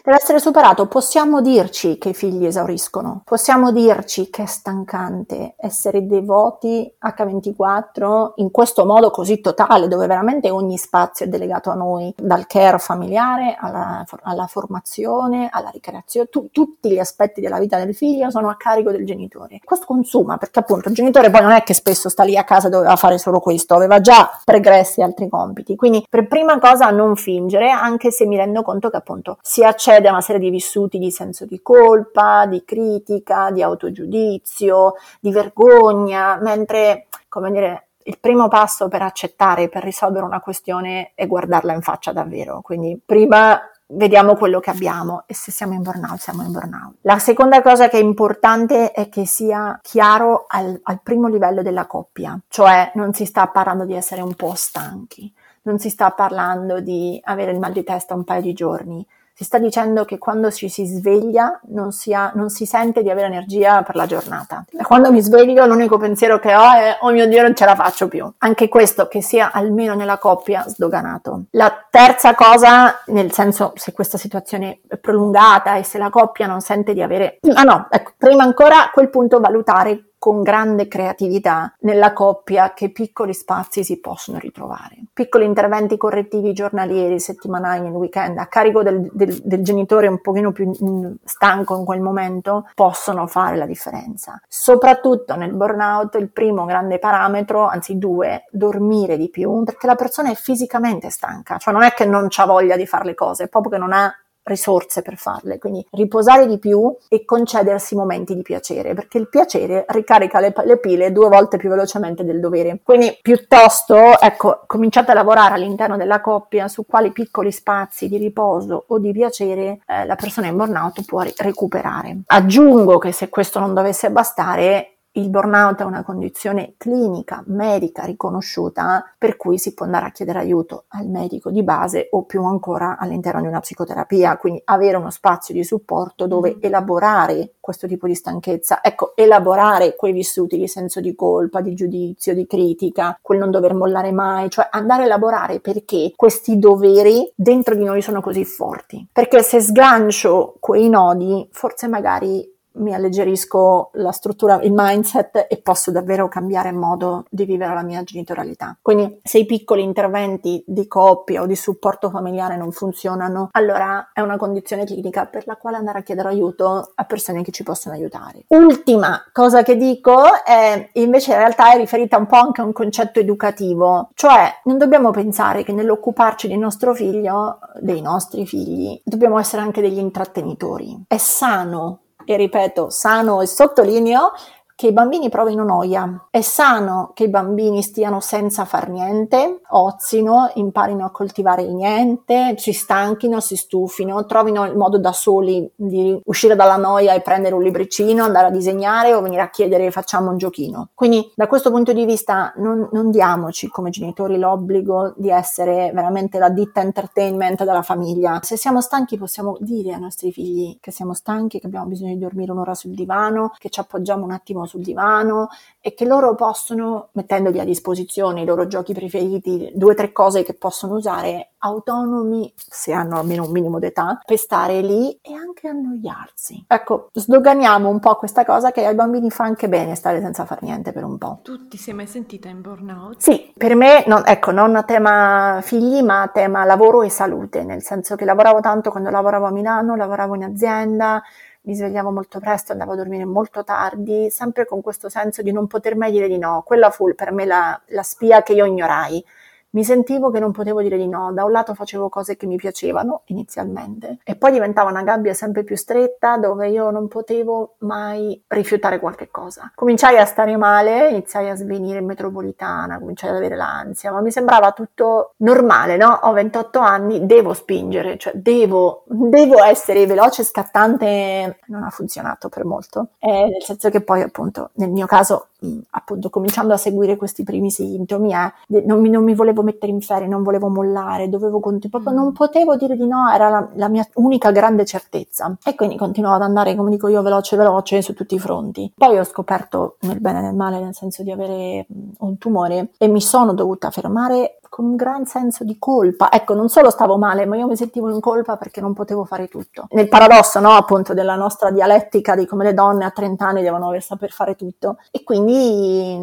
Deve essere superato, possiamo dirci che i figli esauriscono, possiamo dirci che è stancante essere devoti H24 in questo modo così totale, dove veramente ogni spazio è delegato a noi, dal care familiare alla, alla formazione, alla ricreazione, tu, tutti gli aspetti della vita del figlio sono a carico del genitore. Questo consuma, perché appunto il genitore poi non è che spesso sta lì a casa doveva fare solo questo, aveva già pregressi altri compiti. Quindi per prima cosa non fingere, anche se mi rendo conto che appunto si accede a una serie di vissuti di senso di colpa, di critica, di autogiudizio, di vergogna, mentre, come dire, il primo passo per accettare, per risolvere una questione è guardarla in faccia davvero. Quindi prima vediamo quello che abbiamo e se siamo in burnout siamo in burnout. La seconda cosa che è importante è che sia chiaro al, al primo livello della coppia, cioè non si sta parlando di essere un po' stanchi, non si sta parlando di avere il mal di testa un paio di giorni, si sta dicendo che quando ci si sveglia non si, ha, non si sente di avere energia per la giornata. E quando mi sveglio l'unico pensiero che ho è oh mio Dio non ce la faccio più. Anche questo che sia almeno nella coppia sdoganato. La terza cosa, nel senso se questa situazione è prolungata e se la coppia non sente di avere... Ah no, ecco, prima ancora a quel punto valutare con grande creatività nella coppia che piccoli spazi si possono ritrovare. Piccoli interventi correttivi giornalieri, settimanali, nel weekend, a carico del, del, del genitore un pochino più mm, stanco in quel momento, possono fare la differenza. Soprattutto nel burnout il primo grande parametro, anzi due, dormire di più, perché la persona è fisicamente stanca, cioè non è che non ha voglia di fare le cose, è proprio che non ha risorse per farle, quindi riposare di più e concedersi momenti di piacere, perché il piacere ricarica le, le, pile due volte più velocemente del dovere. Quindi piuttosto, ecco, cominciate a lavorare all'interno della coppia su quali piccoli spazi di riposo o di piacere eh, la persona in burnout può recuperare. Aggiungo che se questo non dovesse bastare, il burnout è una condizione clinica, medica riconosciuta, per cui si può andare a chiedere aiuto al medico di base o più ancora all'interno di una psicoterapia, quindi avere uno spazio di supporto dove mm. elaborare questo tipo di stanchezza, ecco, elaborare quei vissuti di senso di colpa, di giudizio, di critica, quel non dover mollare mai, cioè andare a elaborare perché questi doveri dentro di noi sono così forti. Perché se sgancio quei nodi, forse magari mi alleggerisco la struttura, il mindset e posso davvero cambiare modo di vivere la mia genitorialità. Quindi se i piccoli interventi di coppia o di supporto familiare non funzionano, allora è una condizione clinica per la quale andare a chiedere aiuto a persone che ci possono aiutare. Ultima cosa che dico è invece in realtà è riferita un po' anche a un concetto educativo, cioè non dobbiamo pensare che nell'occuparci del nostro figlio, dei nostri figli, dobbiamo essere anche degli intrattenitori. È sano e ripeto, sano e sottolineo che i bambini provino noia. È sano che i bambini stiano senza far niente, ozino, imparino a coltivare il niente, si stanchino, si stufino, trovino il modo da soli di uscire dalla noia e prendere un libricino, andare a disegnare o venire a chiedere facciamo un giochino. Quindi da questo punto di vista non, non diamoci come genitori l'obbligo di essere veramente la ditta entertainment della famiglia. Se siamo stanchi possiamo dire ai nostri figli che siamo stanchi, che abbiamo bisogno di dormire un'ora sul divano, che ci appoggiamo un attimo sul divano e che loro possono, mettendogli a disposizione i loro giochi preferiti, due o tre cose che possono usare, autonomi, se hanno almeno un minimo d'età, per stare lì e anche annoiarsi. Ecco, sdoganiamo un po' questa cosa che ai bambini fa anche bene stare senza far niente per un po'. Tu ti sei mai sentita in burnout? Sì, per me, non, ecco, non a tema figli, ma a tema lavoro e salute, nel senso che lavoravo tanto quando lavoravo a Milano, lavoravo in azienda, mi svegliavo molto presto, andavo a dormire molto tardi, sempre con questo senso di non poter mai dire di no. Quella fu per me la, la spia che io ignorai mi sentivo che non potevo dire di no, da un lato facevo cose che mi piacevano inizialmente e poi diventava una gabbia sempre più stretta dove io non potevo mai rifiutare qualche cosa. Cominciai a stare male, iniziai a svenire in metropolitana, cominciai ad avere l'ansia, ma mi sembrava tutto normale, no? Ho 28 anni, devo spingere, cioè devo, devo essere veloce, scattante, non ha funzionato per molto, eh, nel senso che poi appunto nel mio caso appunto cominciando a seguire questi primi sintomi è non mi, non mi volevo mettere in ferie, non volevo mollare, dovevo proprio non potevo dire di no, era la, la, mia unica grande certezza e quindi continuavo ad andare come dico io veloce veloce su tutti i fronti. Poi ho scoperto nel bene e nel male nel senso di avere un tumore e mi sono dovuta fermare con un gran senso di colpa. Ecco, non solo stavo male, ma io mi sentivo in colpa perché non potevo fare tutto. Nel paradosso, no, appunto, della nostra dialettica di come le donne a 30 anni devono saper fare tutto. E quindi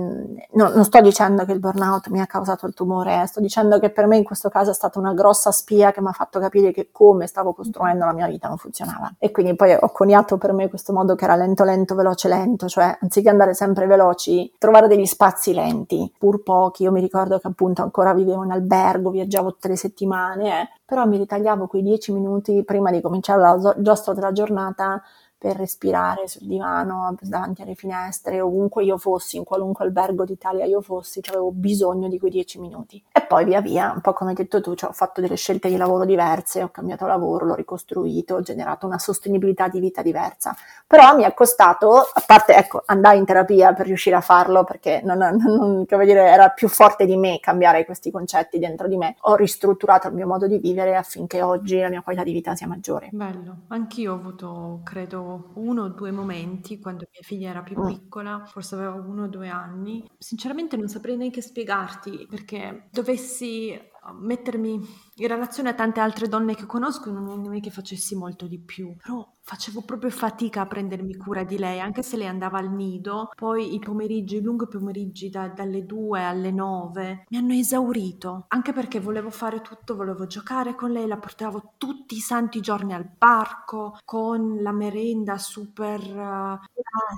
no, non sto dicendo che il burnout mi ha causato il tumore, eh, sto dicendo che per me in questo caso è stata una grossa spia che mi ha fatto capire che come stavo costruendo la mia vita non funzionava. E quindi poi ho coniato per me questo modo che era lento, lento, veloce, lento, cioè anziché andare sempre veloci, trovare degli spazi lenti, pur pochi. Io mi ricordo che appunto ancora vivevo in albergo, viaggiavo le settimane, eh, però mi ritagliavo quei dieci minuti prima di cominciare la giostra della giornata per respirare sul divano, davanti alle finestre, ovunque io fossi, in qualunque albergo d'Italia io fossi, cioè avevo bisogno di quei dieci minuti. E poi via via, un po' come hai detto tu, cioè ho fatto delle scelte di lavoro diverse, ho cambiato lavoro, l'ho ricostruito, ho generato una sostenibilità di vita diversa. Però mi è costato, a parte, ecco, andare in terapia per riuscire a farlo, perché non, non, come dire, era più forte di me cambiare questi concetti dentro di me. Ho ristrutturato il mio modo di vivere affinché oggi la mia qualità di vita sia maggiore. Bello, anch'io ho avuto, credo, uno o due momenti quando mia figlia era più mm. piccola, forse aveva uno o due anni. Sinceramente non saprei neanche spiegarti perché dovessi mettermi in relazione a tante altre donne che conosco non è che facessi molto di più, però facevo proprio fatica a prendermi cura di lei, anche se lei andava al nido, poi i pomeriggi, i lunghi pomeriggi da, dalle 2 alle 9 mi hanno esaurito, anche perché volevo fare tutto, volevo giocare con lei, la portavo tutti i santi giorni al parco con la merenda super, uh,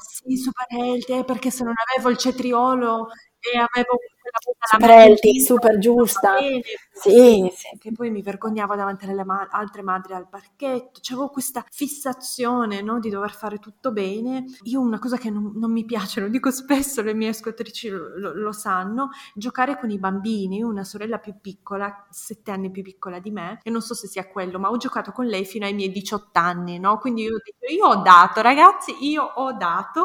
sì, super healthy, eh, perché se non avevo il cetriolo e avevo super healthy, super giusta. Bene, sì, sì, Che poi mi vergognavo davanti alle ma- altre madri al parchetto. C'avevo questa fissazione no, di dover fare tutto bene. Io una cosa che non, non mi piace, lo dico spesso, le mie ascoltatrici lo, lo, lo, sanno, giocare con i bambini. Io ho una sorella più piccola, sette anni più piccola di me, e non so se sia quello, ma ho giocato con lei fino ai miei 18 anni, no? Quindi io, io ho dato, ragazzi, io ho dato.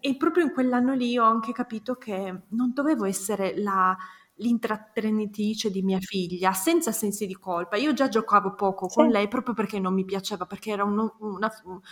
E, e proprio in quell'anno lì ho anche capito che non dovevo essere la l'intrattenitrice di mia figlia senza sensi di colpa. Io già giocavo poco sì. con lei proprio perché non mi piaceva, perché era uno, una,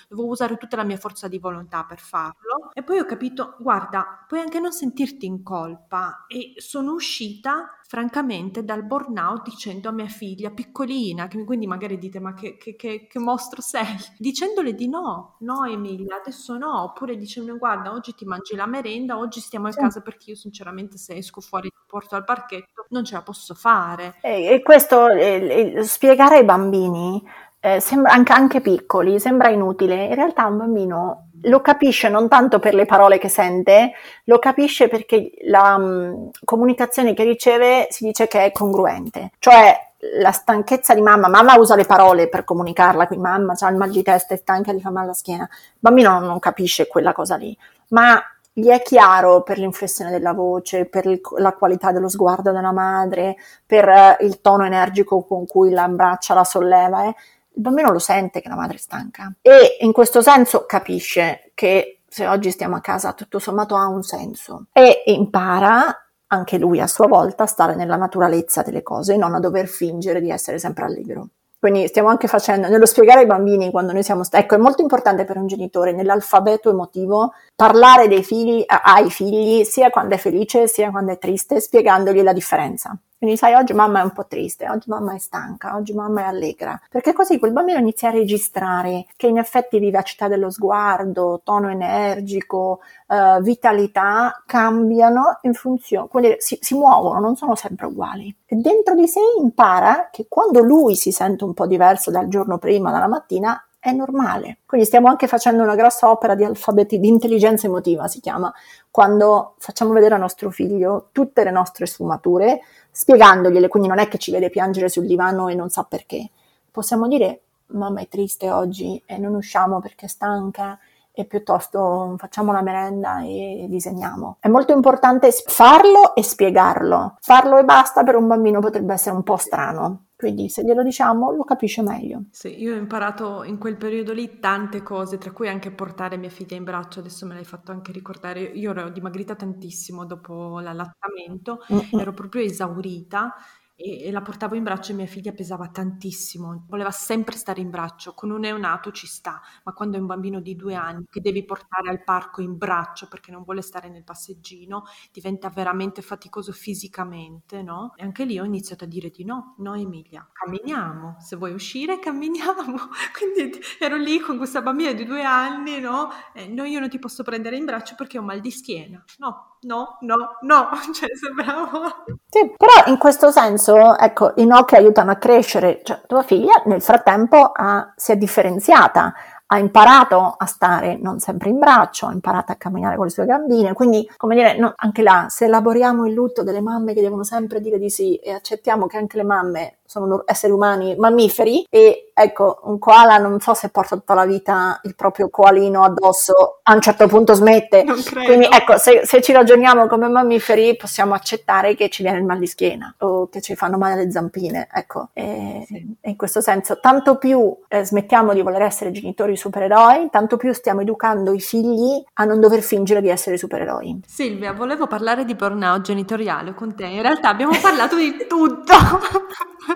dovevo usare tutta la mia forza di volontà per farlo. E poi ho capito, guarda, puoi anche non sentirti in colpa e sono uscita francamente dal burnout dicendo a mia figlia piccolina, che quindi magari dite ma che, che, che, che mostro sei, dicendole di no, no Emilia, adesso no, oppure dicendo guarda oggi ti mangi la merenda, oggi stiamo a sì. casa perché io sinceramente se esco fuori porto al parchetto non ce la posso fare. E, e questo, eh, spiegare ai bambini, eh, sembra, anche, anche piccoli, sembra inutile, in realtà un bambino lo capisce non tanto per le parole che sente, lo capisce perché la um, comunicazione che riceve si dice che è congruente. Cioè la stanchezza di mamma, mamma usa le parole per comunicarla, quindi mamma ha il mal di testa, è stanca, gli fa male la schiena. Il bambino non, non capisce quella cosa lì, ma gli è chiaro per l'inflessione della voce, per il, la qualità dello sguardo della madre, per uh, il tono energico con cui la abbraccia, la solleva. Eh il bambino lo sente che la madre è stanca e in questo senso capisce che se oggi stiamo a casa tutto sommato ha un senso e impara anche lui a sua volta a stare nella naturalezza delle cose e non a dover fingere di essere sempre allegro. Quindi stiamo anche facendo, nello spiegare ai bambini quando noi siamo, ecco, è molto importante per un genitore nell'alfabeto emotivo parlare dei figli, ai figli sia quando è felice sia quando è triste, spiegandogli la differenza. Quindi sai, oggi mamma è un po' triste, oggi mamma è stanca, oggi mamma è allegra, perché così quel bambino inizia a registrare che in effetti vivacità dello sguardo, tono energico, uh, vitalità cambiano in funzione, quelli si, si muovono, non sono sempre uguali. E dentro di sé impara che quando lui si sente un po' diverso dal giorno prima, dalla mattina, è normale. Quindi stiamo anche facendo una grossa opera di alfabeti, di intelligenza emotiva si chiama, quando facciamo vedere a nostro figlio tutte le nostre sfumature, spiegandogliele, quindi non è che ci vede piangere sul divano e non sa perché. Possiamo dire mamma è triste oggi e non usciamo perché è stanca e piuttosto facciamo la merenda e disegniamo. È molto importante farlo e spiegarlo. Farlo e basta per un bambino potrebbe essere un po' strano Quindi se glielo diciamo lo capisce meglio. Sì, io ho imparato in quel periodo lì tante cose, tra cui anche portare mia figlia in braccio, adesso me l'hai fatto anche ricordare, io ero dimagrita tantissimo dopo l'allattamento, ero proprio esaurita e, la portavo in braccio e mia figlia pesava tantissimo, voleva sempre stare in braccio, con un neonato ci sta, ma quando è un bambino di due anni che devi portare al parco in braccio perché non vuole stare nel passeggino, diventa veramente faticoso fisicamente, no? E anche lì ho iniziato a dire di no, no Emilia, camminiamo, se vuoi uscire camminiamo. Quindi ero lì con questa bambina di due anni, no? E no, io non ti posso prendere in braccio perché ho mal di schiena, no, no, no, no, cioè sembrava... Sì, però in questo senso, ecco, i no che aiutano a crescere, cioè tua figlia nel frattempo ha, si è differenziata, ha imparato a stare non sempre in braccio, ha imparato a camminare con le sue gambine, quindi come dire, no, anche là, se elaboriamo il lutto delle mamme che devono sempre dire di sì e accettiamo che anche le mamme sono esseri umani mammiferi e ecco, un koala non so se porta tutta la vita il proprio koalino addosso, a un certo punto smette. Quindi ecco, se, se, ci ragioniamo come mammiferi possiamo accettare che ci viene il mal di schiena o che ci fanno male le zampine, ecco. E, sì. in questo senso, tanto più eh, smettiamo di voler essere genitori supereroi, tanto più stiamo educando i figli a non dover fingere di essere supereroi. Silvia, volevo parlare di burnout genitoriale con te. In realtà abbiamo parlato di tutto.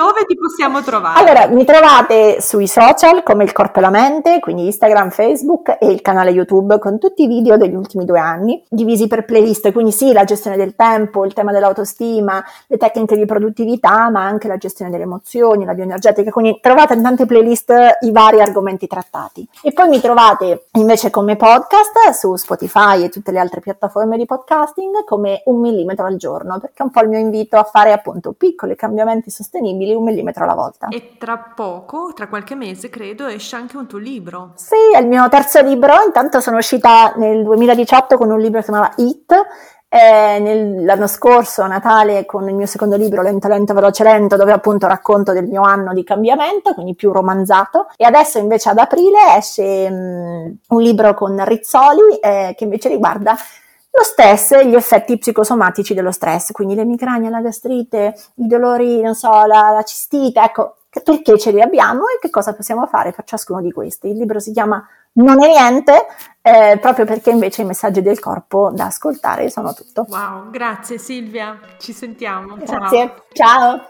Dove ti possiamo trovare? Allora, mi trovate sui social come il Corpo e la Mente, quindi Instagram, Facebook e il canale YouTube con tutti i video degli ultimi due anni, divisi per playlist, quindi sì, la gestione del tempo, il tema dell'autostima, le tecniche di produttività, ma anche la gestione delle emozioni, la bioenergetica, quindi trovate in tante playlist i vari argomenti trattati. E poi mi trovate invece come podcast su Spotify e tutte le altre piattaforme di podcasting come un millimetro al giorno, perché è un po' il mio invito a fare appunto piccoli cambiamenti sostenibili un millimetro alla volta. E tra poco, tra qualche mese credo, esce anche un tuo libro. Sì, è il mio terzo libro, intanto sono uscita nel 2018 con un libro che si chiamava It, eh, nel, l'anno scorso a Natale con il mio secondo libro Lento Lento Veloce Lento dove appunto racconto del mio anno di cambiamento quindi più romanzato e adesso invece ad aprile esce um, un libro con Rizzoli eh, che invece riguarda lo stress e gli effetti psicosomatici dello stress, quindi le migragne, la gastrite, i dolori, non so, la, la cistite, ecco, perché ce li abbiamo e che cosa possiamo fare per ciascuno di questi. Il libro si chiama Non è niente, eh, proprio perché invece i messaggi del corpo da ascoltare sono tutto. Wow, grazie Silvia, ci sentiamo. Grazie, ciao. ciao.